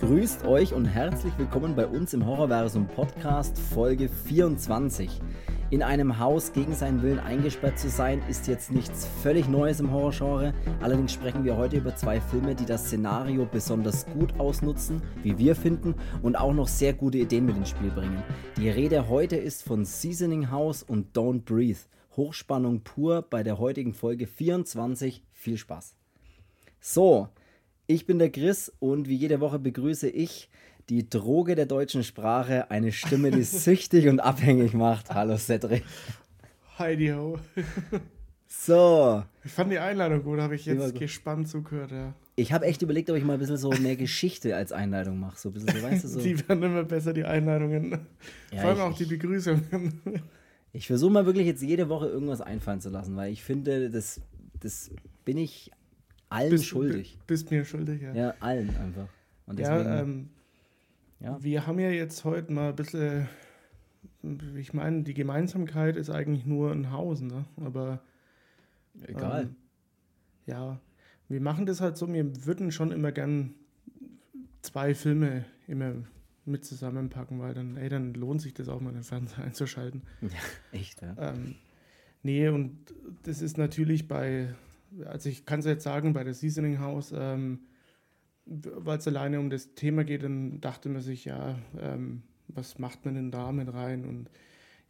Grüßt euch und herzlich willkommen bei uns im Horrorversum Podcast Folge 24. In einem Haus gegen seinen Willen eingesperrt zu sein, ist jetzt nichts völlig Neues im Horrorgenre. Allerdings sprechen wir heute über zwei Filme, die das Szenario besonders gut ausnutzen, wie wir finden, und auch noch sehr gute Ideen mit ins Spiel bringen. Die Rede heute ist von Seasoning House und Don't Breathe. Hochspannung pur bei der heutigen Folge 24. Viel Spaß. So, ich bin der Chris und wie jede Woche begrüße ich die Droge der deutschen Sprache, eine Stimme, die süchtig und abhängig macht. Hallo Cedric. Heidi ho. So. Ich fand die Einladung gut, habe ich jetzt gespannt zugehört, ja. Ich habe echt überlegt, ob ich mal ein bisschen so mehr Geschichte als Einleitung mache. So ein bisschen, so, weißt du, so. Die werden immer besser, die Einleitungen. Ja, Vor allem auch die Begrüßungen. Ich versuche mal wirklich jetzt jede Woche irgendwas einfallen zu lassen, weil ich finde, das, das bin ich allen bist, schuldig. Bist mir schuldig, ja. Ja, allen einfach. Deswegen, ja, ähm, ja, wir haben ja jetzt heute mal ein bisschen, ich meine, die Gemeinsamkeit ist eigentlich nur ein Haus, ne? Aber. Egal. Ähm, ja, wir machen das halt so, wir würden schon immer gern zwei Filme immer mit zusammenpacken, weil dann, ey, dann lohnt sich das auch mal den Fernseher einzuschalten. Ja, echt, ja. Ähm, nee, und das ist natürlich bei, also ich kann es jetzt sagen, bei der Seasoning House, ähm, weil es alleine um das Thema geht, dann dachte man sich, ja, ähm, was macht man denn da mit rein? Und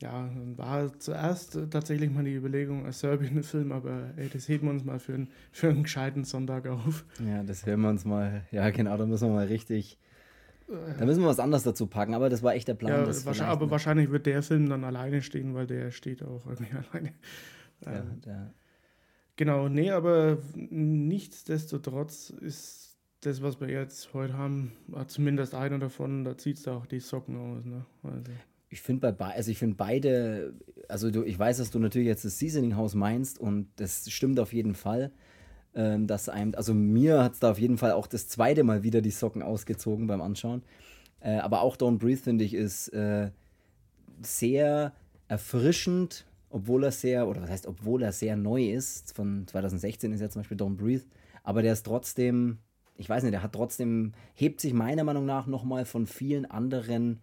ja, dann war zuerst tatsächlich mal die Überlegung, ein Serbien-Film, aber ey, das heben wir uns mal für, ein, für einen gescheiten Sonntag auf. Ja, das hören wir uns mal, ja genau, da müssen wir mal richtig da müssen wir was anderes dazu packen, aber das war echt der Plan. Ja, wahrscheinlich, aber wahrscheinlich wird der Film dann alleine stehen, weil der steht auch irgendwie alleine. Ja, ähm, der. Genau, nee, aber nichtsdestotrotz ist das, was wir jetzt heute haben, zumindest einer davon, da zieht es auch die Socken aus. Ne? Also. Ich finde bei also ich beide, also du, ich weiß, dass du natürlich jetzt das Seasoning House meinst und das stimmt auf jeden Fall ähm, dass einem, also mir hat es da auf jeden Fall auch das zweite Mal wieder die Socken ausgezogen beim Anschauen. Äh, aber auch Don't Breathe, finde ich, ist äh, sehr erfrischend, obwohl er sehr, oder was heißt, obwohl er sehr neu ist. Von 2016 ist ja zum Beispiel Don't Breathe. Aber der ist trotzdem, ich weiß nicht, der hat trotzdem, hebt sich meiner Meinung nach nochmal von vielen anderen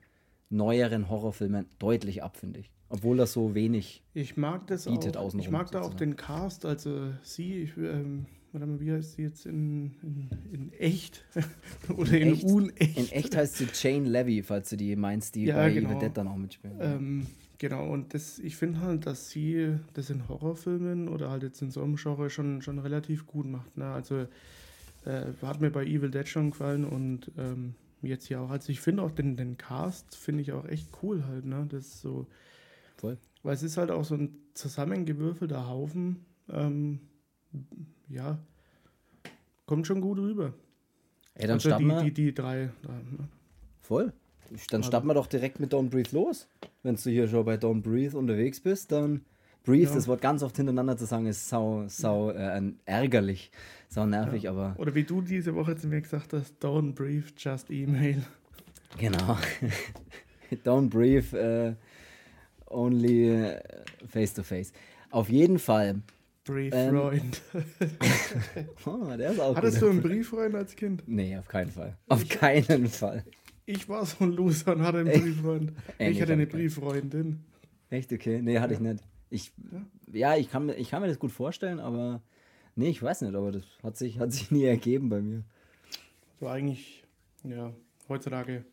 neueren Horrorfilmen deutlich ab, finde ich. Obwohl das so wenig ich mag das bietet auch, Ich mag da auch den Cast, also sie, ich, ähm, wie heißt sie jetzt in, in, in echt? Oder in, in echt, unecht? In echt heißt sie Jane Levy, falls du die meinst, die ja, bei genau. Evil Dead dann auch mitspielen. Ähm, genau, und das, ich finde halt, dass sie das in Horrorfilmen oder halt jetzt in so einem Genre schon, schon relativ gut macht. Ne? Also äh, hat mir bei Evil Dead schon gefallen und ähm, jetzt hier auch. Also ich finde auch den, den Cast, finde ich auch echt cool halt. Ne? Das ist so Voll. Weil es ist halt auch so ein zusammengewürfelter Haufen. Ähm, ja, kommt schon gut rüber. Ey, dann also starten die, die, die drei. Da, ne? Voll. Dann starten wir doch direkt mit Don't Breathe los. Wenn du hier schon bei Don't Breathe unterwegs bist, dann Breathe, ja. das Wort ganz oft hintereinander zu sagen, ist sau, sau äh, ärgerlich, sau nervig, ja. aber. Oder wie du diese Woche zu mir gesagt hast, Don't Breathe, just email. Genau. don't Breathe, äh, only äh, face to face. Auf jeden Fall. Brieffreund. Ähm, oh, der ist auch Hattest du einen Brieffreund als Kind? Nee, auf keinen Fall. Auf keinen Fall. Ich war so ein Loser und hatte einen Brieffreund. Ich, ich hatte eine Brieffreundin. Echt? Okay. Nee, hatte ich nicht. Ich, ja, ja ich, kann, ich kann mir das gut vorstellen, aber nee, ich weiß nicht, aber das hat sich, hat sich nie ergeben bei mir. So eigentlich, ja, heutzutage,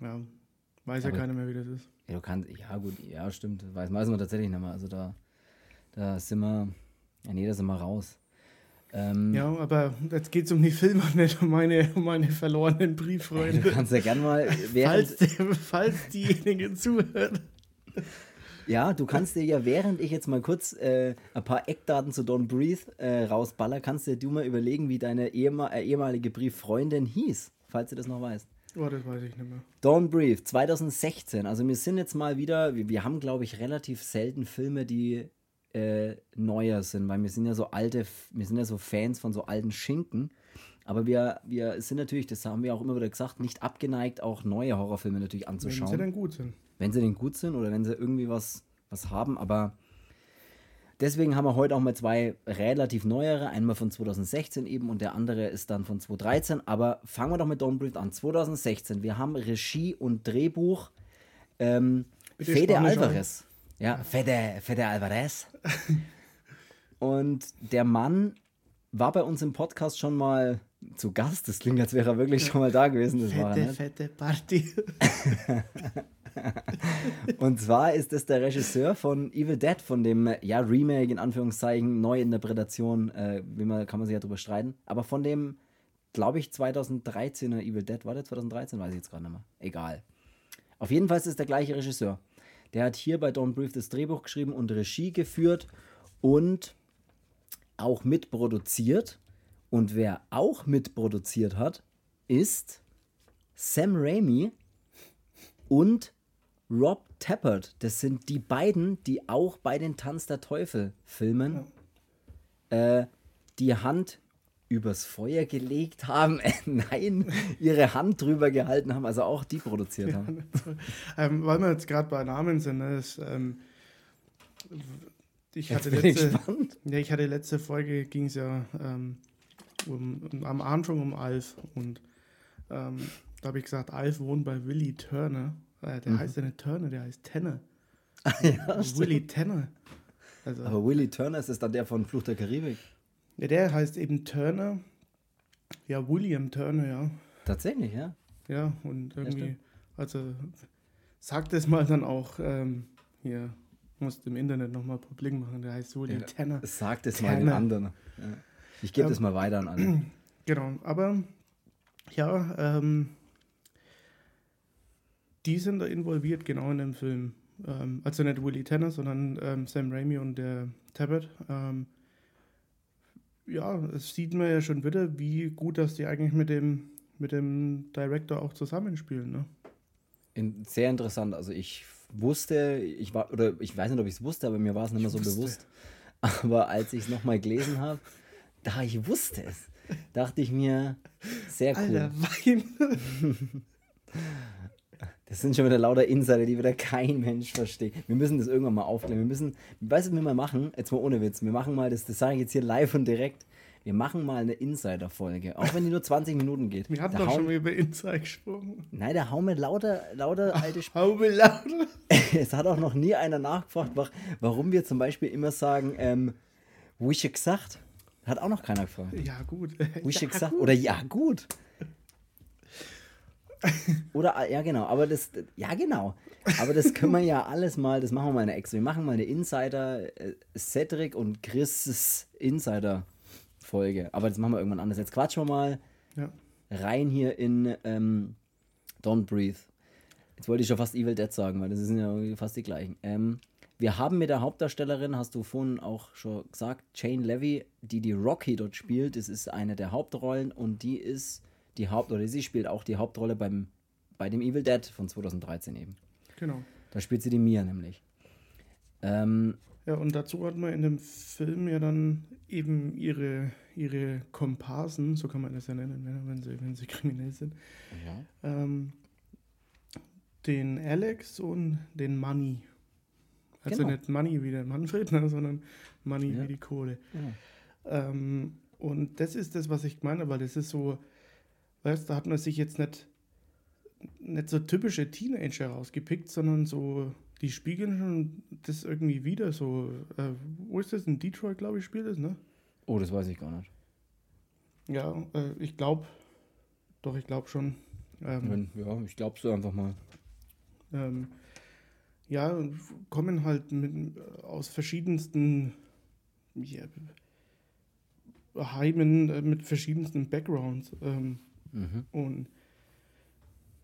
ja, weiß aber, ja keiner mehr, wie das ist. Ja, du kannst, ja gut, ja stimmt, weiß, weiß man tatsächlich nicht mehr. Also da, da sind wir, ja nee, da sind wir raus. Ähm, ja, aber jetzt geht es um die Filme, nicht um meine, um meine verlorenen Brieffreunde. Du kannst ja gerne mal, falls, falls diejenigen zuhören. Ja, du kannst dir ja, während ich jetzt mal kurz äh, ein paar Eckdaten zu Don't Breathe äh, rausballer, kannst dir du mal überlegen, wie deine ehemal äh, ehemalige Brieffreundin hieß, falls du das noch weißt. Oh, das weiß ich nicht mehr. Don't Breathe, 2016. Also wir sind jetzt mal wieder, wir, wir haben, glaube ich, relativ selten Filme, die äh, neuer sind, weil wir sind ja so alte, wir sind ja so Fans von so alten Schinken. Aber wir, wir sind natürlich, das haben wir auch immer wieder gesagt, nicht abgeneigt, auch neue Horrorfilme natürlich anzuschauen. Wenn sie denn gut sind. Wenn sie denn gut sind oder wenn sie irgendwie was, was haben. Aber Deswegen haben wir heute auch mal zwei relativ neuere, einmal von 2016 eben und der andere ist dann von 2013. Aber fangen wir doch mit Don't Breathe an. 2016. Wir haben Regie und Drehbuch ähm, Fede Alvarez. Ja, Fede, Fede Alvarez. und der Mann war bei uns im Podcast schon mal zu Gast. Das klingt, als wäre er wirklich schon mal da gewesen. Das fette, war er fette Party. Und zwar ist es der Regisseur von Evil Dead, von dem ja, Remake in Anführungszeichen, Neuinterpretation, äh, wie man, kann man sich ja drüber streiten, aber von dem, glaube ich, 2013er Evil Dead, war der 2013? Weiß ich jetzt gerade nicht mehr. Egal. Auf jeden Fall ist es der gleiche Regisseur. Der hat hier bei Don't Breathe das Drehbuch geschrieben und Regie geführt und auch mitproduziert. Und wer auch mitproduziert hat, ist Sam Raimi und Rob Tappert. Das sind die beiden, die auch bei den Tanz der Teufel Filmen ja. äh, die Hand übers Feuer gelegt haben, nein, ihre Hand drüber gehalten haben, also auch die produziert haben. ähm, weil wir jetzt gerade bei Namen sind, ne, ist, ähm, ich, hatte letzte, ja, ich hatte letzte Folge, ging es ja ähm, um, um, am Anfang um Alf und ähm, da habe ich gesagt, Alf wohnt bei Willy Turner. Äh, der mhm. heißt ja nicht Turner, der heißt Tanner. Ah, ja, Willy Tanner. Also, Aber Willy Turner ist das dann der von Fluch der Karibik? Ja, der heißt eben Turner. Ja, William Turner, ja. Tatsächlich, ja. Ja, und irgendwie, ja, also sagt es mal dann auch ähm, hier, musst im Internet nochmal publik machen, der heißt William ja, Tanner. Sagt es mal den anderen. Ja. Ich gebe ähm, das mal weiter an alle. Genau, aber ja, ähm, die sind da involviert, genau in dem Film. Ähm, also nicht Willie Tanner, sondern ähm, Sam Raimi und der Tabbert. Ähm, ja, es sieht man ja schon wieder, wie gut, dass die eigentlich mit dem, mit dem Director auch zusammenspielen. Ne? In, sehr interessant. Also ich wusste, ich war, oder ich weiß nicht, ob ich es wusste, aber mir war es nicht mehr so wusste. bewusst. Aber als ich es nochmal gelesen habe, da ich wusste es, dachte ich mir, sehr cool. Alter, Wein. Das sind schon wieder lauter Insider, die wieder kein Mensch versteht. Wir müssen das irgendwann mal aufklären. Wir müssen, weißt du, was wir mal machen? Jetzt mal ohne Witz. Wir machen mal, das, das sage ich jetzt hier live und direkt. Wir machen mal eine Insider-Folge, auch wenn die nur 20 Minuten geht. Wir hatten doch schon mal über Insider gesprochen. Nein, da hauen wir lauter, lauter alte Sp Hauen wir lauter? es hat auch noch nie einer nachgefragt, warum wir zum Beispiel immer sagen, ähm, wo ich gesagt. Hat auch noch keiner gefragt. Ja, gut. Wo ich ja, gesagt. Gut. Oder ja, gut. Oder, ah, ja, genau, aber das, ja, genau. Aber das können wir ja alles mal, das machen wir mal eine extra. Wir machen mal eine Insider, äh, Cedric und Chris Insider-Folge. Aber das machen wir irgendwann anders. Jetzt quatschen wir mal ja. rein hier in ähm, Don't Breathe. Jetzt wollte ich schon fast Evil Dead sagen, weil das sind ja fast die gleichen. Ähm, wir haben mit der Hauptdarstellerin, hast du vorhin auch schon gesagt, Jane Levy, die die Rocky dort spielt. Das ist eine der Hauptrollen und die ist die Haupt- oder sie spielt auch die Hauptrolle beim, bei dem Evil Dead von 2013 eben. Genau. Da spielt sie die Mia nämlich. Ähm, ja, und dazu hat man in dem Film ja dann eben ihre, ihre Komparsen, so kann man das ja nennen, ne, wenn sie, wenn sie kriminell sind. Ja. Ähm, den Alex und den Money. Also genau. nicht Money wie der Manfred, ne, sondern Money ja. wie die Kohle. Ja. Ähm, und das ist das, was ich meine, weil das ist so, Weißt da hat man sich jetzt nicht, nicht so typische Teenager rausgepickt, sondern so, die spiegeln schon das irgendwie wieder so. Äh, wo ist das? In Detroit, glaube ich, spielt das, ne? Oh, das weiß ich gar nicht. Ja, äh, ich glaube, doch, ich glaube schon. Ähm, ja, ich glaube so einfach mal. Ähm, ja, kommen halt mit, aus verschiedensten ja, Heimen äh, mit verschiedensten Backgrounds. Ähm, Mhm. Und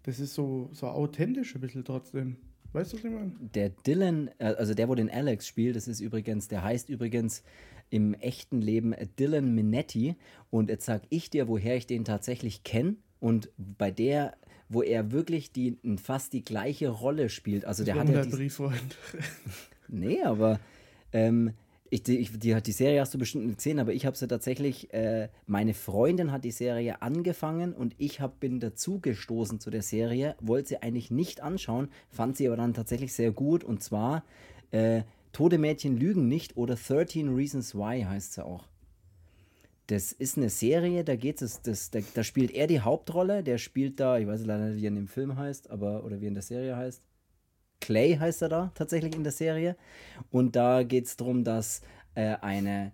das ist so, so authentisch ein bisschen trotzdem. Weißt du, was ich meine? Der Dylan, äh, also der, wo den Alex spielt, das ist übrigens, der heißt übrigens im echten Leben Dylan Minetti. Und jetzt sag ich dir, woher ich den tatsächlich kenne. Und bei der, wo er wirklich die, fast die gleiche Rolle spielt. Also das der hat ja. Brieffreund. nee, aber ähm, ich, die, die, die Serie hast du bestimmt nicht gesehen, aber ich habe sie tatsächlich, äh, meine Freundin hat die Serie angefangen und ich hab, bin dazugestoßen zu der Serie, wollte sie eigentlich nicht anschauen, fand sie aber dann tatsächlich sehr gut und zwar äh, Tode Mädchen lügen nicht oder 13 Reasons Why heißt sie auch. Das ist eine Serie, da geht es, das, da, da spielt er die Hauptrolle, der spielt da, ich weiß leider nicht, wie er in dem Film heißt, aber, oder wie er in der Serie heißt. Clay heißt er da tatsächlich in der Serie. Und da geht es darum, dass äh, eine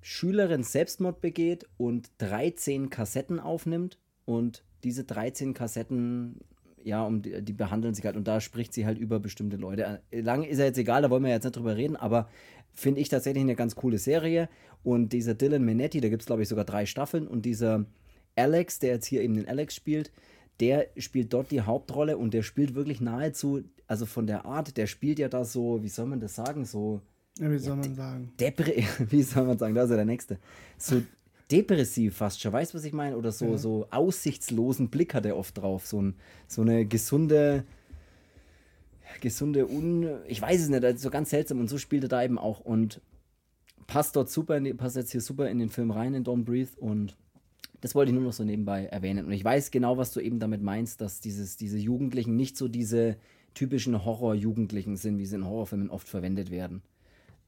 Schülerin Selbstmord begeht und 13 Kassetten aufnimmt und diese 13 Kassetten, ja, um die, die, behandeln sich halt und da spricht sie halt über bestimmte Leute. Äh, Lange ist ja jetzt egal, da wollen wir jetzt nicht drüber reden, aber finde ich tatsächlich eine ganz coole Serie. Und dieser Dylan Minetti, da gibt es glaube ich sogar drei Staffeln und dieser Alex, der jetzt hier eben den Alex spielt, der spielt dort die Hauptrolle und der spielt wirklich nahezu, also von der Art, der spielt ja da so, wie soll man das sagen, so. Ja, wie soll man sagen? Depre wie soll man sagen, da ist ja der Nächste. So depressiv fast schon, weißt du, was ich meine? Oder so, ja. so aussichtslosen Blick hat er oft drauf. So, ein, so eine gesunde, gesunde Un. Ich weiß es nicht, also so ganz seltsam und so spielt er da eben auch und passt dort super, passt jetzt hier super in den Film rein, in Don't Breathe und das wollte ich nur noch so nebenbei erwähnen. Und ich weiß genau, was du eben damit meinst, dass dieses, diese Jugendlichen nicht so diese typischen Horror-Jugendlichen sind, wie sie in Horrorfilmen oft verwendet werden.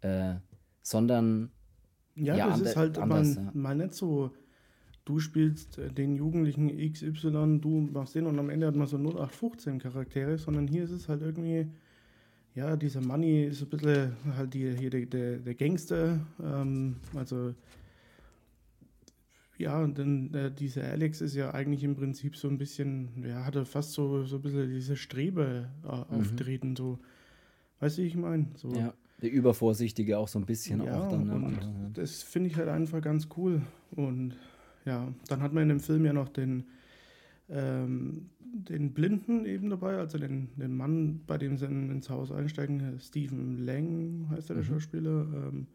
Äh, sondern ja, ja das ist halt anders, mal, ja. mal nicht so, du spielst äh, den Jugendlichen XY, du machst den und am Ende hat man so 0815 Charaktere, sondern hier ist es halt irgendwie, ja, dieser Money ist ein bisschen halt die, hier der, der, der Gangster, ähm, also ja, und dann äh, dieser Alex ist ja eigentlich im Prinzip so ein bisschen, ja, hat er fast so, so ein bisschen diese Strebe äh, mhm. auftreten, so, weißt du, ich meine? So. Ja. Der Übervorsichtige auch so ein bisschen ja, auch dann. Ne? Und ja. Das finde ich halt einfach ganz cool. Und ja, dann hat man in dem Film ja noch den, ähm, den Blinden eben dabei, also den, den Mann, bei dem sie ins Haus einsteigen, Stephen Lang heißt er, der mhm. Schauspieler. Ähm,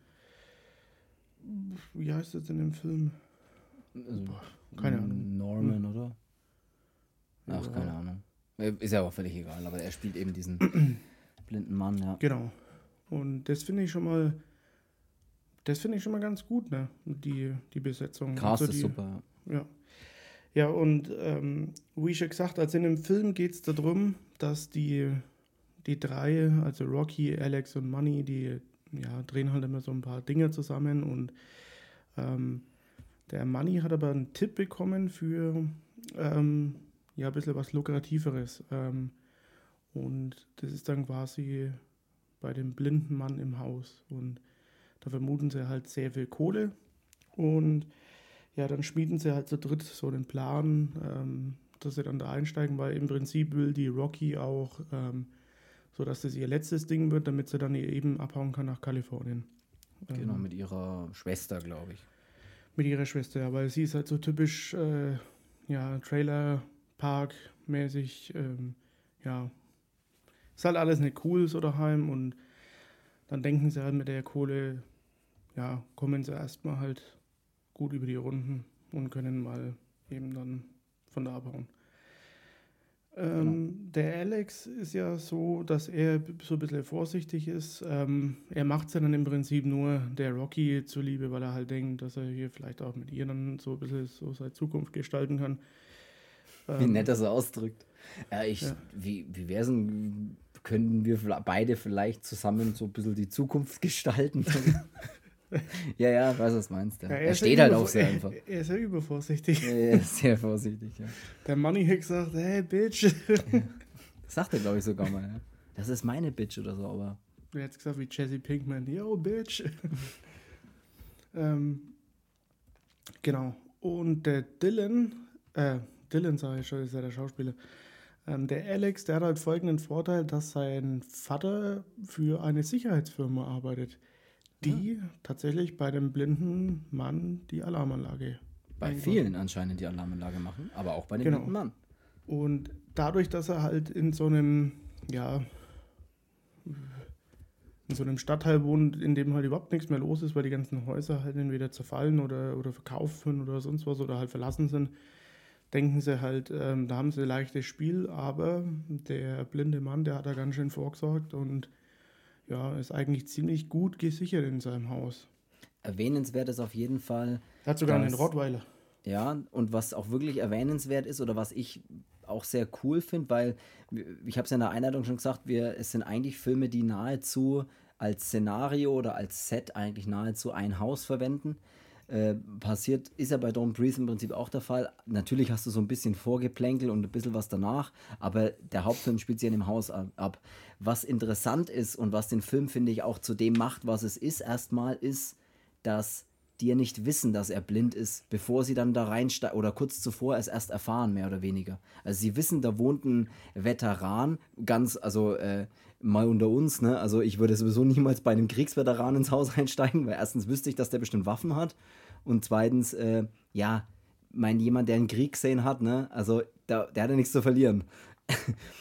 wie heißt das in dem Film? Also, keine Ahnung. Norman, hm. oder? Ach, ja. keine Ahnung. Ist ja auch völlig egal, aber er spielt eben diesen blinden Mann, ja. Genau. Und das finde ich schon mal, das finde ich schon mal ganz gut, ne? Die, die Besetzung. Cast also die, ist super. Ja. Ja, und ähm, wie schon gesagt, also in dem Film geht es darum, dass die, die drei, also Rocky, Alex und Money, die ja, drehen halt immer so ein paar Dinge zusammen und ähm, der Money hat aber einen Tipp bekommen für ähm, ja, ein bisschen was Lukrativeres. Ähm, und das ist dann quasi bei dem blinden Mann im Haus. Und da vermuten sie halt sehr viel Kohle. Und ja, dann schmieden sie halt zu dritt so den Plan, ähm, dass sie dann da einsteigen, weil im Prinzip will die Rocky auch, ähm, so dass das ihr letztes Ding wird, damit sie dann eben abhauen kann nach Kalifornien. Genau, ähm, mit ihrer Schwester, glaube ich. Mit ihrer Schwester, weil sie ist halt so typisch, äh, ja, Trailer-Park-mäßig, ähm, ja, ist halt alles nicht cool so daheim und dann denken sie halt mit der Kohle, ja, kommen sie erstmal halt gut über die Runden und können mal eben dann von da abhauen. Ähm, genau. Der Alex ist ja so, dass er so ein bisschen vorsichtig ist. Ähm, er macht es ja dann im Prinzip nur der Rocky zuliebe, weil er halt denkt, dass er hier vielleicht auch mit ihr dann so ein bisschen so seine Zukunft gestalten kann. Wie ähm, nett er so ausdrückt. Ja, ich, ja. Wie, wie wäre es denn, können wir beide vielleicht zusammen so ein bisschen die Zukunft gestalten? ja, ja, weiß, was meinst du. Ja, er, er steht halt auch sehr einfach. Er ist ja übervorsichtig. Ja, er ist sehr vorsichtig, ja. Der Money hat gesagt, hey, Bitch. Das sagt er, glaube ich, sogar mal. Ja. Das ist meine Bitch oder so, aber. Er hat gesagt wie Jesse Pinkman, yo, Bitch. ähm, genau. Und der Dylan, äh, Dylan sage ich schon, ist ja der Schauspieler. Ähm, der Alex, der hat halt folgenden Vorteil, dass sein Vater für eine Sicherheitsfirma arbeitet, die ja. tatsächlich bei dem blinden Mann die Alarmanlage. Bei vielen anscheinend die Alarmanlage machen, aber auch bei dem genau. blinden Mann. Und dadurch, dass er halt in so einem, ja, in so einem Stadtteil wohnt, in dem halt überhaupt nichts mehr los ist, weil die ganzen Häuser halt entweder zerfallen oder, oder verkauft sind oder sonst was oder halt verlassen sind, denken sie halt, ähm, da haben sie ein leichtes Spiel, aber der blinde Mann, der hat da ganz schön vorgesorgt und ja, ist eigentlich ziemlich gut gesichert in seinem Haus. Erwähnenswert ist auf jeden Fall. Er hat sogar dass, einen Rottweiler. Ja, und was auch wirklich erwähnenswert ist oder was ich auch sehr cool finde, weil ich habe es ja in der Einleitung schon gesagt, wir, es sind eigentlich Filme, die nahezu als Szenario oder als Set eigentlich nahezu ein Haus verwenden. Äh, passiert, ist ja bei Don't Breathe im Prinzip auch der Fall. Natürlich hast du so ein bisschen Vorgeplänkel und ein bisschen was danach, aber der Hauptfilm spielt sich in dem Haus ab. Was interessant ist und was den Film, finde ich, auch zu dem macht, was es ist, erstmal ist, dass die ja nicht wissen, dass er blind ist, bevor sie dann da reinsteigen oder kurz zuvor es erst erfahren, mehr oder weniger. Also sie wissen, da wohnt ein Veteran, ganz, also äh, mal unter uns, ne? Also ich würde sowieso niemals bei einem Kriegsveteran ins Haus einsteigen, weil erstens wüsste ich, dass der bestimmt Waffen hat und zweitens, äh, ja, mein jemand, der einen Krieg gesehen hat, ne? Also da, der hat ja nichts zu verlieren.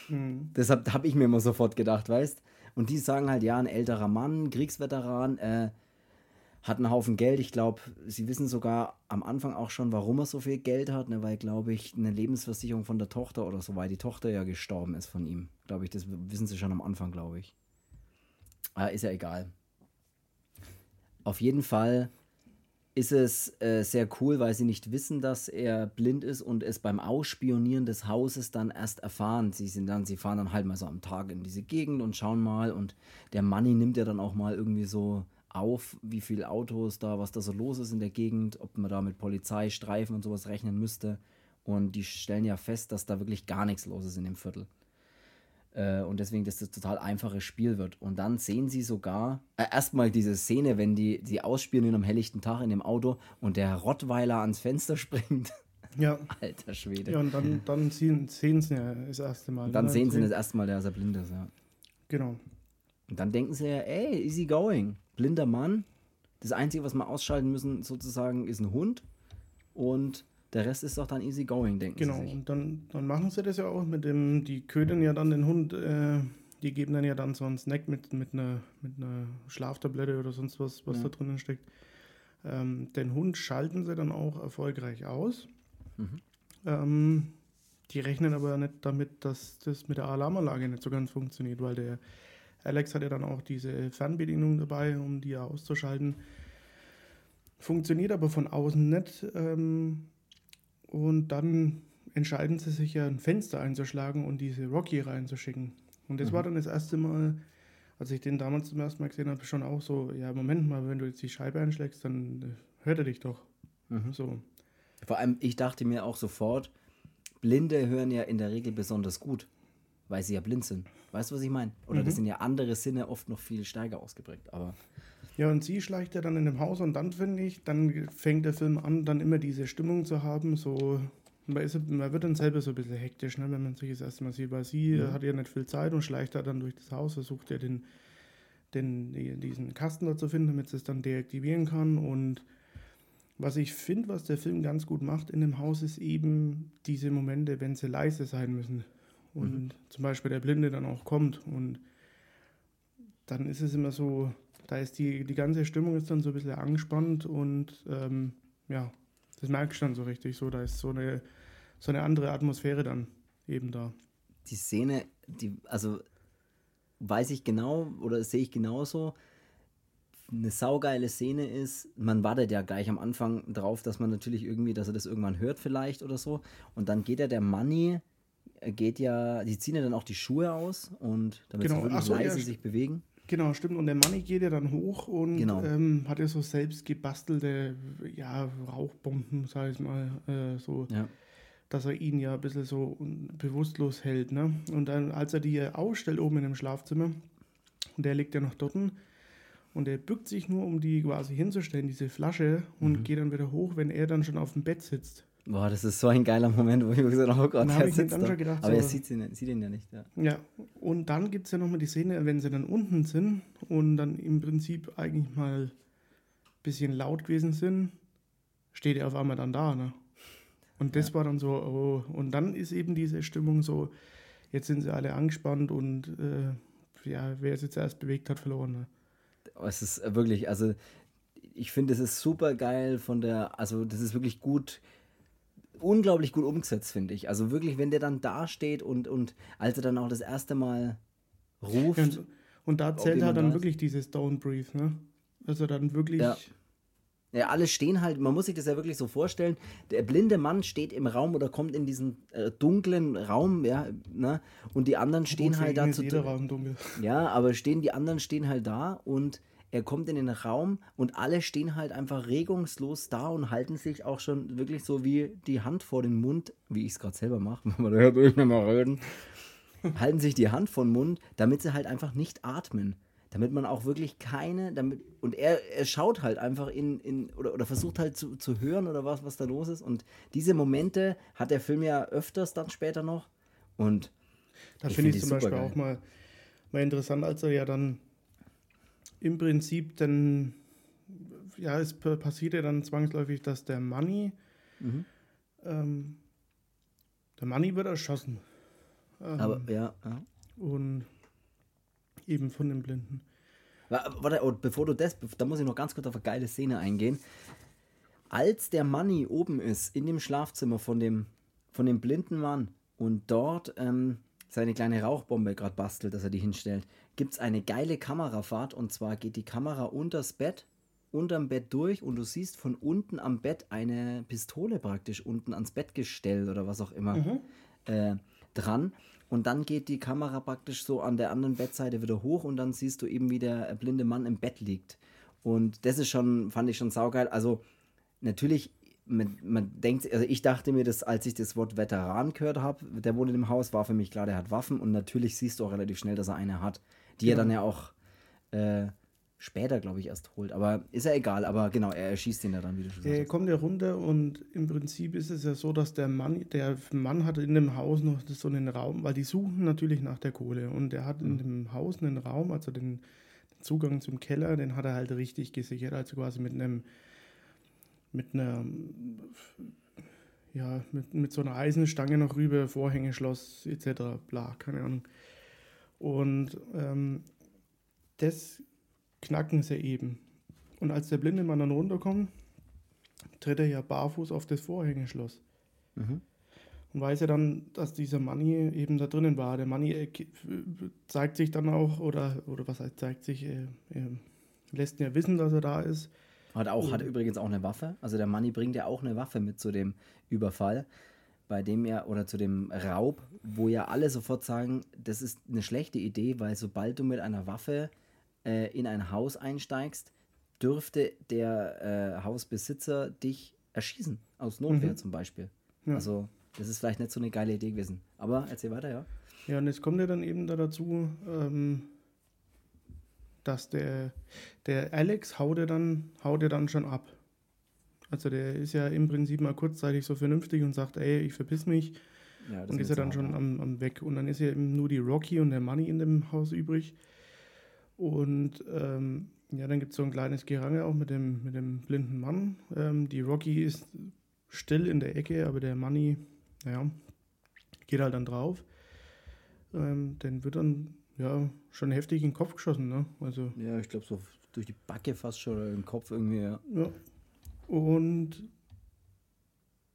Mhm. Deshalb habe ich mir immer sofort gedacht, weißt? Und die sagen halt, ja, ein älterer Mann, Kriegsveteran, äh, hat einen Haufen Geld. Ich glaube, sie wissen sogar am Anfang auch schon, warum er so viel Geld hat, ne? weil, glaube ich, eine Lebensversicherung von der Tochter oder so, weil die Tochter ja gestorben ist von ihm. Glaube ich, das wissen sie schon am Anfang, glaube ich. Aber ist ja egal. Auf jeden Fall ist es äh, sehr cool, weil sie nicht wissen, dass er blind ist und es beim Ausspionieren des Hauses dann erst erfahren. Sie sind dann, sie fahren dann halt mal so am Tag in diese Gegend und schauen mal und der Money nimmt ja dann auch mal irgendwie so auf, wie viele Autos da, was da so los ist in der Gegend, ob man da mit Polizei, Streifen und sowas rechnen müsste. Und die stellen ja fest, dass da wirklich gar nichts los ist in dem Viertel. Äh, und deswegen, dass das total einfaches Spiel wird. Und dann sehen sie sogar äh, erstmal diese Szene, wenn die, die ausspielen in einem helllichten Tag in dem Auto und der Rottweiler ans Fenster springt. Ja. Alter Schwede. Ja, und dann, dann sehen, sehen sie ja das erste Mal. Und dann ne? sehen sie das erste Mal, dass er blind ist, ja. Genau. Und dann denken sie ja, ey, easy going blinder Mann. Das Einzige, was wir ausschalten müssen, sozusagen, ist ein Hund. Und der Rest ist doch dann easy going, denken genau, sie Genau, und dann, dann machen sie das ja auch mit dem, die ködern ja dann den Hund, äh, die geben dann ja dann so einen Snack mit, mit, einer, mit einer Schlaftablette oder sonst was, was ja. da drinnen steckt. Ähm, den Hund schalten sie dann auch erfolgreich aus. Mhm. Ähm, die rechnen aber nicht damit, dass das mit der Alarmanlage nicht so ganz funktioniert, weil der Alex hat ja dann auch diese Fernbedienung dabei, um die auszuschalten. Funktioniert aber von außen nicht. Ähm, und dann entscheiden sie sich ja, ein Fenster einzuschlagen und diese Rocky reinzuschicken. Und das mhm. war dann das erste Mal, als ich den damals zum ersten Mal gesehen habe, schon auch so, ja, Moment mal, wenn du jetzt die Scheibe einschlägst, dann äh, hört er dich doch. Mhm. So. Vor allem, ich dachte mir auch sofort, Blinde hören ja in der Regel besonders gut weil sie ja blind sind. Weißt du, was ich meine? Oder mhm. das sind ja andere Sinne oft noch viel stärker ausgeprägt. Aber ja, und sie schleicht ja dann in dem Haus und dann finde ich, dann fängt der Film an, dann immer diese Stimmung zu haben, so man, ist, man wird dann selber so ein bisschen hektisch, ne, wenn man sich das erste Mal sieht, weil sie mhm. hat ja nicht viel Zeit und schleicht da dann durch das Haus, versucht ja den, den, diesen Kasten da zu finden, damit sie es dann deaktivieren kann und was ich finde, was der Film ganz gut macht in dem Haus, ist eben diese Momente, wenn sie leise sein müssen und mhm. zum Beispiel der Blinde dann auch kommt. Und dann ist es immer so, da ist die, die ganze Stimmung ist dann so ein bisschen angespannt und ähm, ja, das merkst du dann so richtig so, da ist so eine, so eine andere Atmosphäre dann eben da. Die Szene, die, also weiß ich genau oder sehe ich genauso, eine saugeile Szene ist, man wartet ja gleich am Anfang drauf, dass man natürlich irgendwie, dass er das irgendwann hört vielleicht oder so. Und dann geht ja der Money geht ja, die ziehen ja dann auch die Schuhe aus und damit genau. sie wirklich so, leise ja, sich bewegen. Genau, stimmt. Und der Manni geht ja dann hoch und genau. ähm, hat ja so selbst gebastelte ja, Rauchbomben, sag ich mal, äh, so, ja. dass er ihn ja ein bisschen so bewusstlos hält. Ne? Und dann, als er die ausstellt oben in dem Schlafzimmer, und der liegt ja noch dort, und er bückt sich nur, um die quasi hinzustellen, diese Flasche, und mhm. geht dann wieder hoch, wenn er dann schon auf dem Bett sitzt. Boah, das ist so ein geiler Moment, wo ich mir gesagt habe, oh Gott, der sitzt da. Gedacht, Aber so, er sieht, ihn, sieht ihn ja nicht. Ja, ja. und dann gibt es ja nochmal die Szene, wenn sie dann unten sind und dann im Prinzip eigentlich mal ein bisschen laut gewesen sind, steht er auf einmal dann da. Ne? Und das ja. war dann so, oh, und dann ist eben diese Stimmung so, jetzt sind sie alle angespannt und äh, ja, wer es jetzt erst bewegt hat, verloren. Ne? Es ist wirklich, also ich finde, es ist super geil von der, also das ist wirklich gut unglaublich gut umgesetzt, finde ich. Also wirklich, wenn der dann da steht und, und als er dann auch das erste Mal ruft. Und, und da zählt halt dann wirklich dieses Don't Breathe, ne? Also dann wirklich. Ja. Ja, alle stehen halt, man muss sich das ja wirklich so vorstellen, der blinde Mann steht im Raum oder kommt in diesen äh, dunklen Raum, ja, ne? Und die anderen stehen halt da zu. jeder Raum dunkel. Ja, aber stehen, die anderen stehen halt da und er kommt in den Raum und alle stehen halt einfach regungslos da und halten sich auch schon wirklich so wie die Hand vor den Mund, wie ich es gerade selber mache, wenn man da hört ich mal reden, halten sich die Hand vor den Mund, damit sie halt einfach nicht atmen. Damit man auch wirklich keine, damit, und er, er schaut halt einfach in, in oder, oder versucht halt zu, zu hören oder was, was da los ist. Und diese Momente hat der Film ja öfters dann später noch. Und Da Ich finde find ich zum Beispiel supergeil. auch mal, mal interessant, als er ja dann im Prinzip dann, ja, es pa- passiert ja dann zwangsläufig, dass der Money, Mhm. ähm, der Money wird erschossen. Ähm, aber ja, ja. Und eben von dem Blinden. Wa- Warte, bevor du das, da muss ich noch ganz kurz auf eine geile Szene eingehen. Als der Manni oben ist, in dem Schlafzimmer von dem, von dem blinden Mann und dort ähm, seine kleine Rauchbombe gerade bastelt, dass er die hinstellt, gibt es eine geile Kamerafahrt und zwar geht die Kamera unters Bett, unterm Bett durch und du siehst von unten am Bett eine Pistole praktisch unten ans Bett gestellt oder was auch immer äh, dran. Und dann geht die Kamera praktisch so an der anderen Bettseite wieder hoch und dann siehst du eben, wie der blinde Mann im Bett liegt. Und das ist schon, fand ich schon saugeil. Also natürlich, man, man denkt, also ich dachte mir, dass als ich das Wort Veteran gehört habe, der wohnt in dem Haus, war für mich klar, der hat Waffen und natürlich siehst du auch relativ schnell, dass er eine hat, die er Genau. dann ja auch äh, später, glaube ich, erst holt. Aber ist ja egal, aber genau, er erschießt ihn ja dann, wie du schon Er kommt ja runter und im Prinzip ist es ja so, dass der Mann, der Mann hat in dem Haus noch so einen Raum, weil die suchen natürlich nach der Kohle und er hat in dem Haus einen Raum, also den, den Zugang zum Keller, den hat er halt richtig gesichert, also quasi mit einem mit einer ja, mit, mit so einer Eisenstange noch rüber, Vorhängeschloss etc. bla, keine Ahnung. Und ähm, das knacken sie eben. Und als der blinde Mann dann runterkommt, tritt er ja barfuß auf das Vorhängeschloss. Mhm. Und weiß ja dann, dass dieser Manni eben da drinnen war. Der Manni äh, zeigt sich dann auch, oder, oder was heißt, zeigt sich, äh, äh, lässt ihn ja wissen, dass er da ist. Hat, auch, hat übrigens auch eine Waffe. Also der Manni bringt ja auch eine Waffe mit zu dem Überfall, bei dem er, oder zu dem Raub, wo ja alle sofort sagen, das ist eine schlechte Idee, weil sobald du mit einer Waffe äh, in ein Haus einsteigst, dürfte der äh, Hausbesitzer dich erschießen. Aus Notwehr Mhm. zum Beispiel. Ja. Also, das ist vielleicht nicht so eine geile Idee gewesen. Aber erzähl weiter, ja. Ja, und jetzt kommt er dann eben da dazu, ähm, dass der, der Alex haut er, dann, haut er dann schon ab. Also der ist ja im Prinzip mal kurzzeitig so vernünftig und sagt, ey, ich verpiss mich. ja und ist er dann schon am, am Weg. Und dann ist ja eben nur die Rocky und der Money in dem Haus übrig. Und ähm, ja, dann gibt es so ein kleines Gerange auch mit dem, mit dem blinden Mann. Ähm, die Rocky ist still in der Ecke, aber der Money, naja, geht halt dann drauf. Ähm, den wird dann ja schon heftig in den Kopf geschossen, ne? Also Ja, ich glaube so durch die Backe fast schon oder im Kopf irgendwie, ja. Ja. Und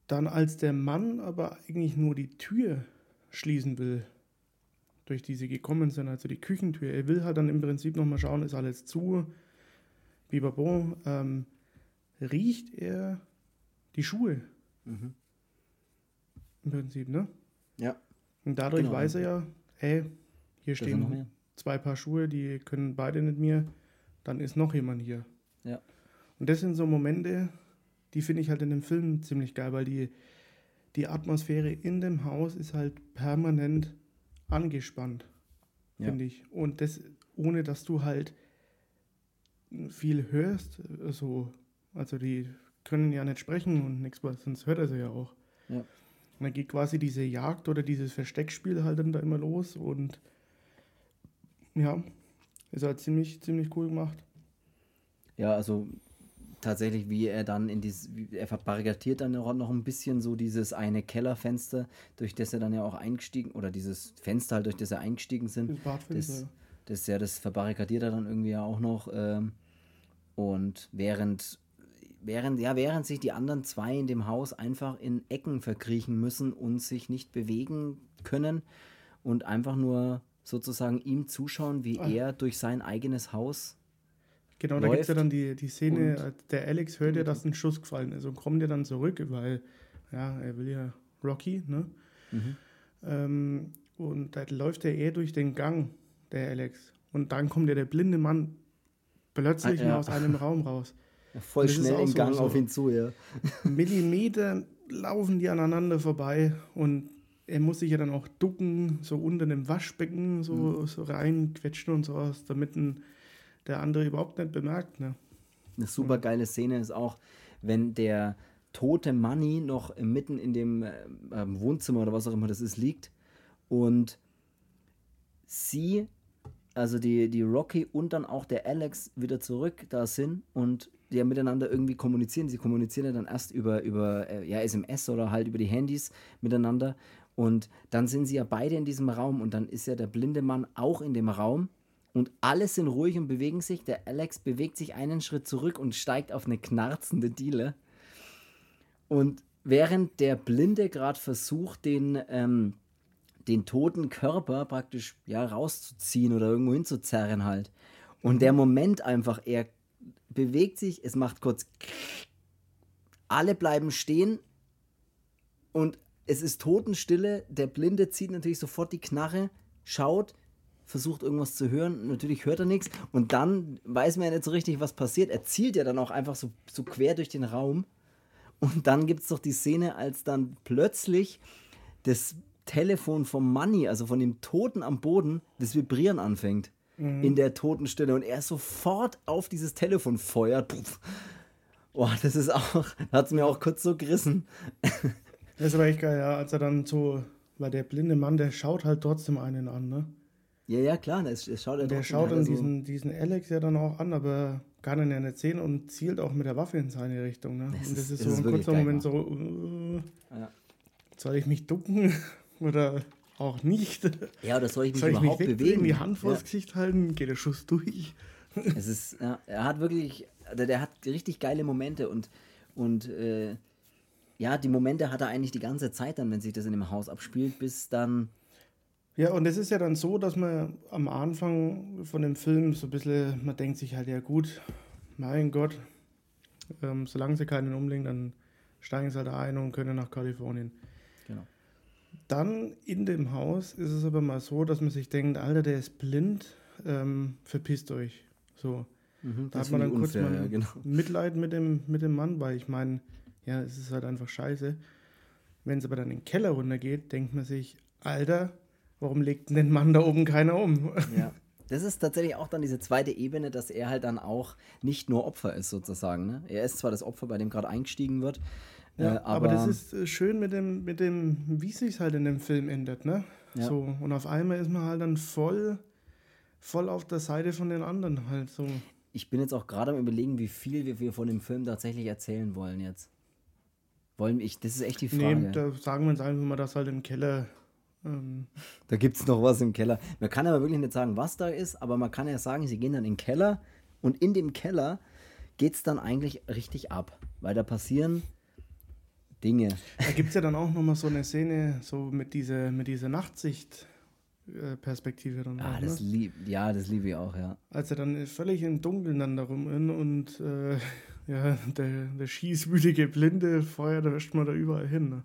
dann, als der Mann aber eigentlich nur die Tür schließen will, durch die sie gekommen sind, also die Küchentür, er will halt dann im Prinzip nochmal schauen, ist alles zu, bibabo, ähm, riecht er die Schuhe Mhm. im Prinzip, ne? Ja. Und dadurch Genau. weiß er ja, hey, hier Da stehen zwei Paar Schuhe, die können beide nicht mehr, dann ist noch jemand hier. Ja. Und das sind so Momente, die finde ich halt in dem Film ziemlich geil, weil die, die Atmosphäre in dem Haus ist halt permanent angespannt, Ja. finde ich. Und das, ohne dass du halt viel hörst, so, also die können ja nicht sprechen und nichts, sonst hört er sie ja auch. Ja. Und dann geht quasi diese Jagd oder dieses Versteckspiel halt dann da immer los und ja, ist halt ziemlich, ziemlich cool gemacht. Ja, also tatsächlich, wie er dann in dieses, er verbarrikadiert dann auch noch ein bisschen so dieses eine Kellerfenster, durch das er dann ja auch eingestiegen, oder dieses Fenster halt, durch das er eingestiegen sind. Das, das ja, das verbarrikadiert er dann irgendwie ja auch noch. Ähm, und während, während, ja, während sich die anderen zwei in dem Haus einfach in Ecken verkriechen müssen und sich nicht bewegen können und einfach nur sozusagen ihm zuschauen, wie Ah. er durch sein eigenes Haus Genau, da gibt es ja dann die, die Szene, äh, der Alex hört ja, dass ein Schuss gefallen ist und kommt ja dann zurück, weil, ja, er will ja Rocky, ne? Mhm. Ähm, und da läuft er eher durch den Gang, der Alex. Und dann kommt ja der blinde Mann plötzlich ah, ja. aus einem Raum raus. Voll schnell im Gang so, auf ihn zu, ja. Millimeter laufen die aneinander vorbei und er muss sich ja dann auch ducken, so unter dem Waschbecken so, mhm. so reinquetschen und sowas, damit ein, der andere überhaupt nicht bemerkt. Ne? Eine super geile Szene ist auch, wenn der tote Money noch mitten in dem äh, Wohnzimmer oder was auch immer das ist, liegt und sie, also die, die Rocky und dann auch der Alex wieder zurück da sind und die ja miteinander irgendwie kommunizieren. Sie kommunizieren ja dann erst über, über äh, ja, SMS oder halt über die Handys miteinander. Und dann sind sie ja beide in diesem Raum und dann ist ja der blinde Mann auch in dem Raum und alle sind ruhig und bewegen sich. Der Alex bewegt sich einen Schritt zurück und steigt auf eine knarzende Diele. Und während der Blinde gerade versucht, den, ähm, den toten Körper praktisch ja, rauszuziehen oder irgendwo hinzuzerren halt. Und der Moment einfach, er bewegt sich, es macht kurz. Alle bleiben stehen und es ist Totenstille. Der Blinde zieht natürlich sofort die Knarre, schaut, versucht irgendwas zu hören. Natürlich hört er nichts. Und dann weiß man ja nicht so richtig, was passiert. Er zielt ja dann auch einfach so, so quer durch den Raum. Und dann gibt es doch die Szene, als dann plötzlich das Telefon vom Money, also von dem Toten am Boden, das Vibrieren anfängt. Mhm. In der Totenstille. Und er sofort auf dieses Telefon feuert. Boah, das ist auch, hat es mir auch kurz so gerissen. Das ist aber echt geil, ja, als er dann so, weil der blinde Mann, der schaut halt trotzdem einen an, ne? Ja, ja, klar, das, das schaut er Der schaut dann diesen, diesen Alex ja dann auch an, aber kann ihn ja nicht sehen und zielt auch mit der Waffe in seine Richtung, ne? Das und das ist, ist so ein kurzer Moment so, uh, ja. soll ich mich ducken oder auch nicht? Ja, oder soll ich mich soll ich überhaupt mich bewegen? die Hand vors ja. Gesicht halten, geht der Schuss durch. Es ist, ja, er hat wirklich, der, der hat richtig geile Momente und, und äh, ja, die Momente hat er eigentlich die ganze Zeit dann, wenn sich das in dem Haus abspielt, bis dann. Ja, und es ist ja dann so, dass man am Anfang von dem Film so ein bisschen, man denkt sich halt, ja gut, mein Gott, ähm, solange sie keinen umlegen, dann steigen sie halt ein und können nach Kalifornien. Genau. Dann in dem Haus ist es aber mal so, dass man sich denkt, Alter, der ist blind, ähm, verpisst euch. So. Mhm, da hat man dann kurz unfair, mal ja, genau. Mitleid mit dem, mit dem Mann, weil ich meine, ja, es ist halt einfach scheiße. Wenn es aber dann in den Keller runtergeht, denkt man sich, Alter, warum legt denn den Mann da oben keiner um? Ja. Das ist tatsächlich auch dann diese zweite Ebene, dass er halt dann auch nicht nur Opfer ist, sozusagen. Ne? Er ist zwar das Opfer, bei dem gerade eingestiegen wird. Ja, äh, aber, aber, das ist äh, schön mit dem, mit dem wie sich halt in dem Film endet, ne? Ja. So, und auf einmal ist man halt dann voll, voll auf der Seite von den anderen halt so. Ich bin jetzt auch gerade am überlegen, wie viel wir, wir von dem Film tatsächlich erzählen wollen jetzt. Wollen ich, das ist echt die Frage. Nee, da sagen wir uns einfach mal, dass halt im Keller. Ähm da gibt es noch was im Keller. Man kann aber wirklich nicht sagen, was da ist, aber man kann ja sagen, sie gehen dann in den Keller und in dem Keller geht es dann eigentlich richtig ab, weil da passieren Dinge. Da gibt es ja dann auch nochmal so eine Szene, so mit dieser, mit dieser Nachtsicht. Perspektive dann. Ah, auch, das ne? lieb, ja, das liebe ich auch, ja. Als er dann völlig im Dunkeln dann darum in und äh, ja, der, der schießwütige Blinde feuert erstmal da überall hin. Ne?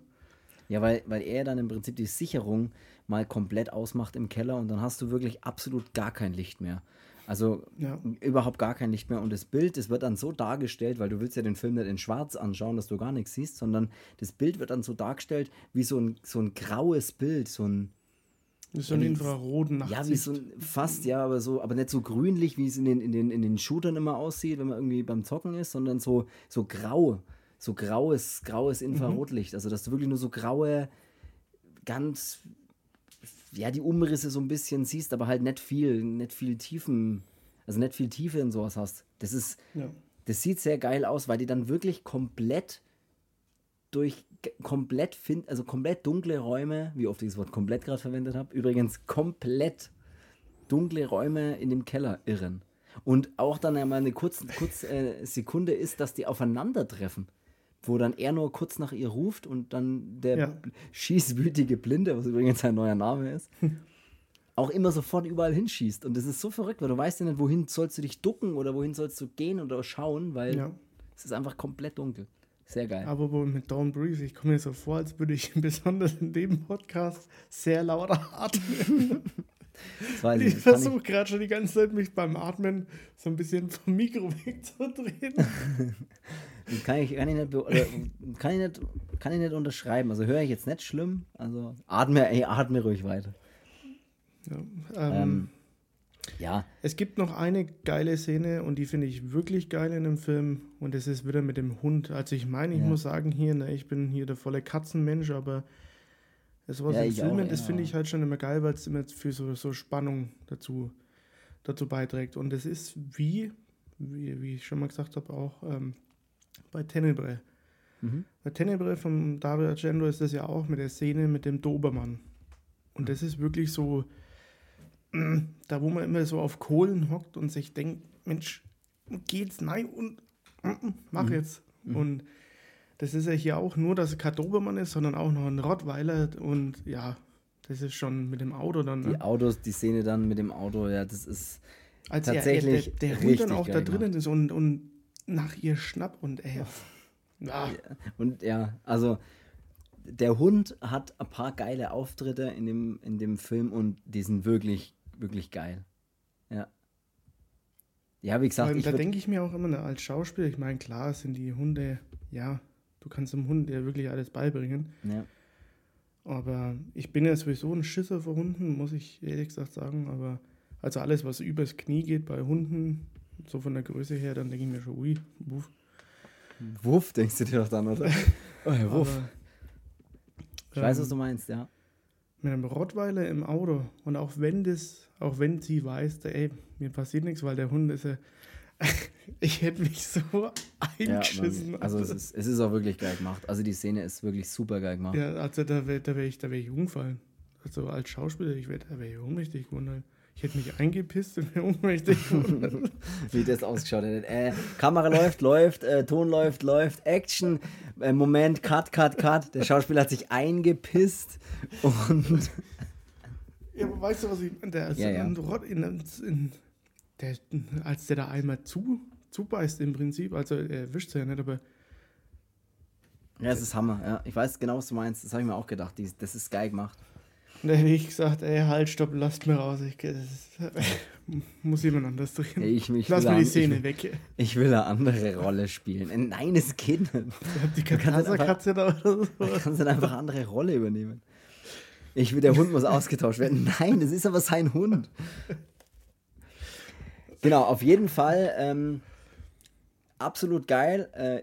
Ja, weil, weil er dann im Prinzip die Sicherung mal komplett ausmacht im Keller und dann hast du wirklich absolut gar kein Licht mehr. Also ja. überhaupt gar kein Licht mehr. Und das Bild, das wird dann so dargestellt, weil du willst ja den Film nicht in schwarz anschauen, dass du gar nichts siehst, sondern das Bild wird dann so dargestellt wie so ein, so ein graues Bild, so ein, so ein infraroten Nachtsicht. Ja, wie so ein, fast, ja, aber so, aber nicht so grünlich, wie es in den, in, den, in den Shootern immer aussieht, wenn man irgendwie beim Zocken ist, sondern so, so grau, so graues, graues mhm. Infrarotlicht. Mhm. Also, dass du wirklich nur so graue, ganz, ja, die Umrisse so ein bisschen siehst, aber halt nicht viel, nicht viel Tiefen, also nicht viel Tiefe in sowas hast. Das ist, ja. das sieht sehr geil aus, weil die dann wirklich komplett durch komplett find, also komplett dunkle Räume, wie oft ich das Wort komplett gerade verwendet habe, übrigens komplett dunkle Räume in dem Keller irren. Und auch dann einmal eine kurze, kurze äh, Sekunde ist, dass die aufeinandertreffen. Wo dann er nur kurz nach ihr ruft und dann der ja. schießwütige Blinde, was übrigens sein neuer Name ist, auch immer sofort überall hinschießt. Und das ist so verrückt, weil du weißt ja nicht, wohin sollst du dich ducken oder wohin sollst du gehen oder schauen, weil Ja. es ist einfach komplett dunkel. Sehr geil. Aber mit Dawn Breeze, ich komme mir so vor, als würde ich besonders in dem Podcast sehr laut atmen. Das ich, Ich versuche gerade schon die ganze Zeit, mich beim Atmen so ein bisschen vom Mikro wegzudrehen. Kann ich, kann ich, nicht, kann ich, nicht, kann ich nicht unterschreiben. Also höre ich jetzt nicht schlimm. Also atme, ey, atme ruhig weiter. Ja, ähm, Ähm, ja, Es gibt noch eine geile Szene und die finde ich wirklich geil in dem Film und das ist wieder mit dem Hund. Also ich meine, ich Ja. muss sagen hier, ne, ich bin hier der volle Katzenmensch, aber es war Ja, ich Filmen, das finde ich halt schon immer geil, weil es immer für so, so Spannung dazu, dazu beiträgt. Und es ist wie, wie, wie ich schon mal gesagt habe, auch ähm, bei Tenebrae. Mhm. Bei Tenebrae von Dario Argento ist das ja auch mit der Szene mit dem Dobermann. Und das ist wirklich so, da wo man immer so auf Kohlen hockt und sich denkt, Mensch, geht's? Nein und mm, mm, mach jetzt. Und das ist ja hier auch nur, dass es kein Dobermann ist, sondern auch noch ein Rottweiler und ja, das ist schon mit dem Auto dann. die Ne? Autos, die Szene dann mit dem Auto, ja, das ist. Als tatsächlich er, der, der Hund dann auch da drinnen ist und, und nach ihr schnappt und ey, ah, Und ja, also der Hund hat ein paar geile Auftritte in dem, in dem Film und die sind wirklich, wirklich geil. Ja. Ja, wie gesagt, ich da denke ich mir auch immer, als Schauspieler, ich meine, klar sind die Hunde, ja, du kannst dem Hund ja wirklich alles beibringen. ja, Aber ich bin ja sowieso ein Schisser vor Hunden, muss ich ehrlich gesagt sagen. Aber also alles, was übers Knie geht bei Hunden, so von der Größe her, dann denke ich mir schon, ui, wuff. Wuff, denkst du dir doch dann, oder? Oh, Wuff. Aber, Ich weiß, was ähm, du meinst, ja. Mit einem Rottweiler im Auto und auch wenn das, auch wenn sie weiß, da, ey, mir passiert nichts, weil der Hund ist ja, ich hätte mich so ja eingeschissen. man, also es ist, es ist auch wirklich geil gemacht. Also die Szene ist wirklich super geil gemacht. Ja, also da wäre da wär ich, da wär ich umgefallen. Also als Schauspieler, ich wär, da wäre ich ohnmächtig geworden. Ich hätte mich eingepisst und wäre ohnmächtig wie das ausgeschaut hätte. Äh, Kamera läuft, läuft, äh, Ton läuft, läuft, Action, äh, Moment, Cut, Cut, Cut. Der Schauspieler hat sich eingepisst und ja, aber weißt du, was ich meine? Der, ist Ja, ja. in, in, der, als der da einmal zu, zubeißt im Prinzip, also er erwischt es ja nicht, aber ja, es ist Hammer. Ja. Ich weiß genau, was du meinst. Das habe ich mir auch gedacht. Das ist geil gemacht. Da hätte ich gesagt, ey, halt, stopp, lasst mir raus. Ich, muss jemand anders drehen. Ja, ich, ich, Lass mir die Szene ich, weg. ich will eine andere Rolle spielen. Äh, Nein, es geht nicht. Die Katze da oder so. Du kannst dann einfach eine andere Rolle übernehmen. Ich will, der Hund muss ausgetauscht werden. Nein, es ist aber sein Hund. Genau, auf jeden Fall ähm, absolut geil. Äh,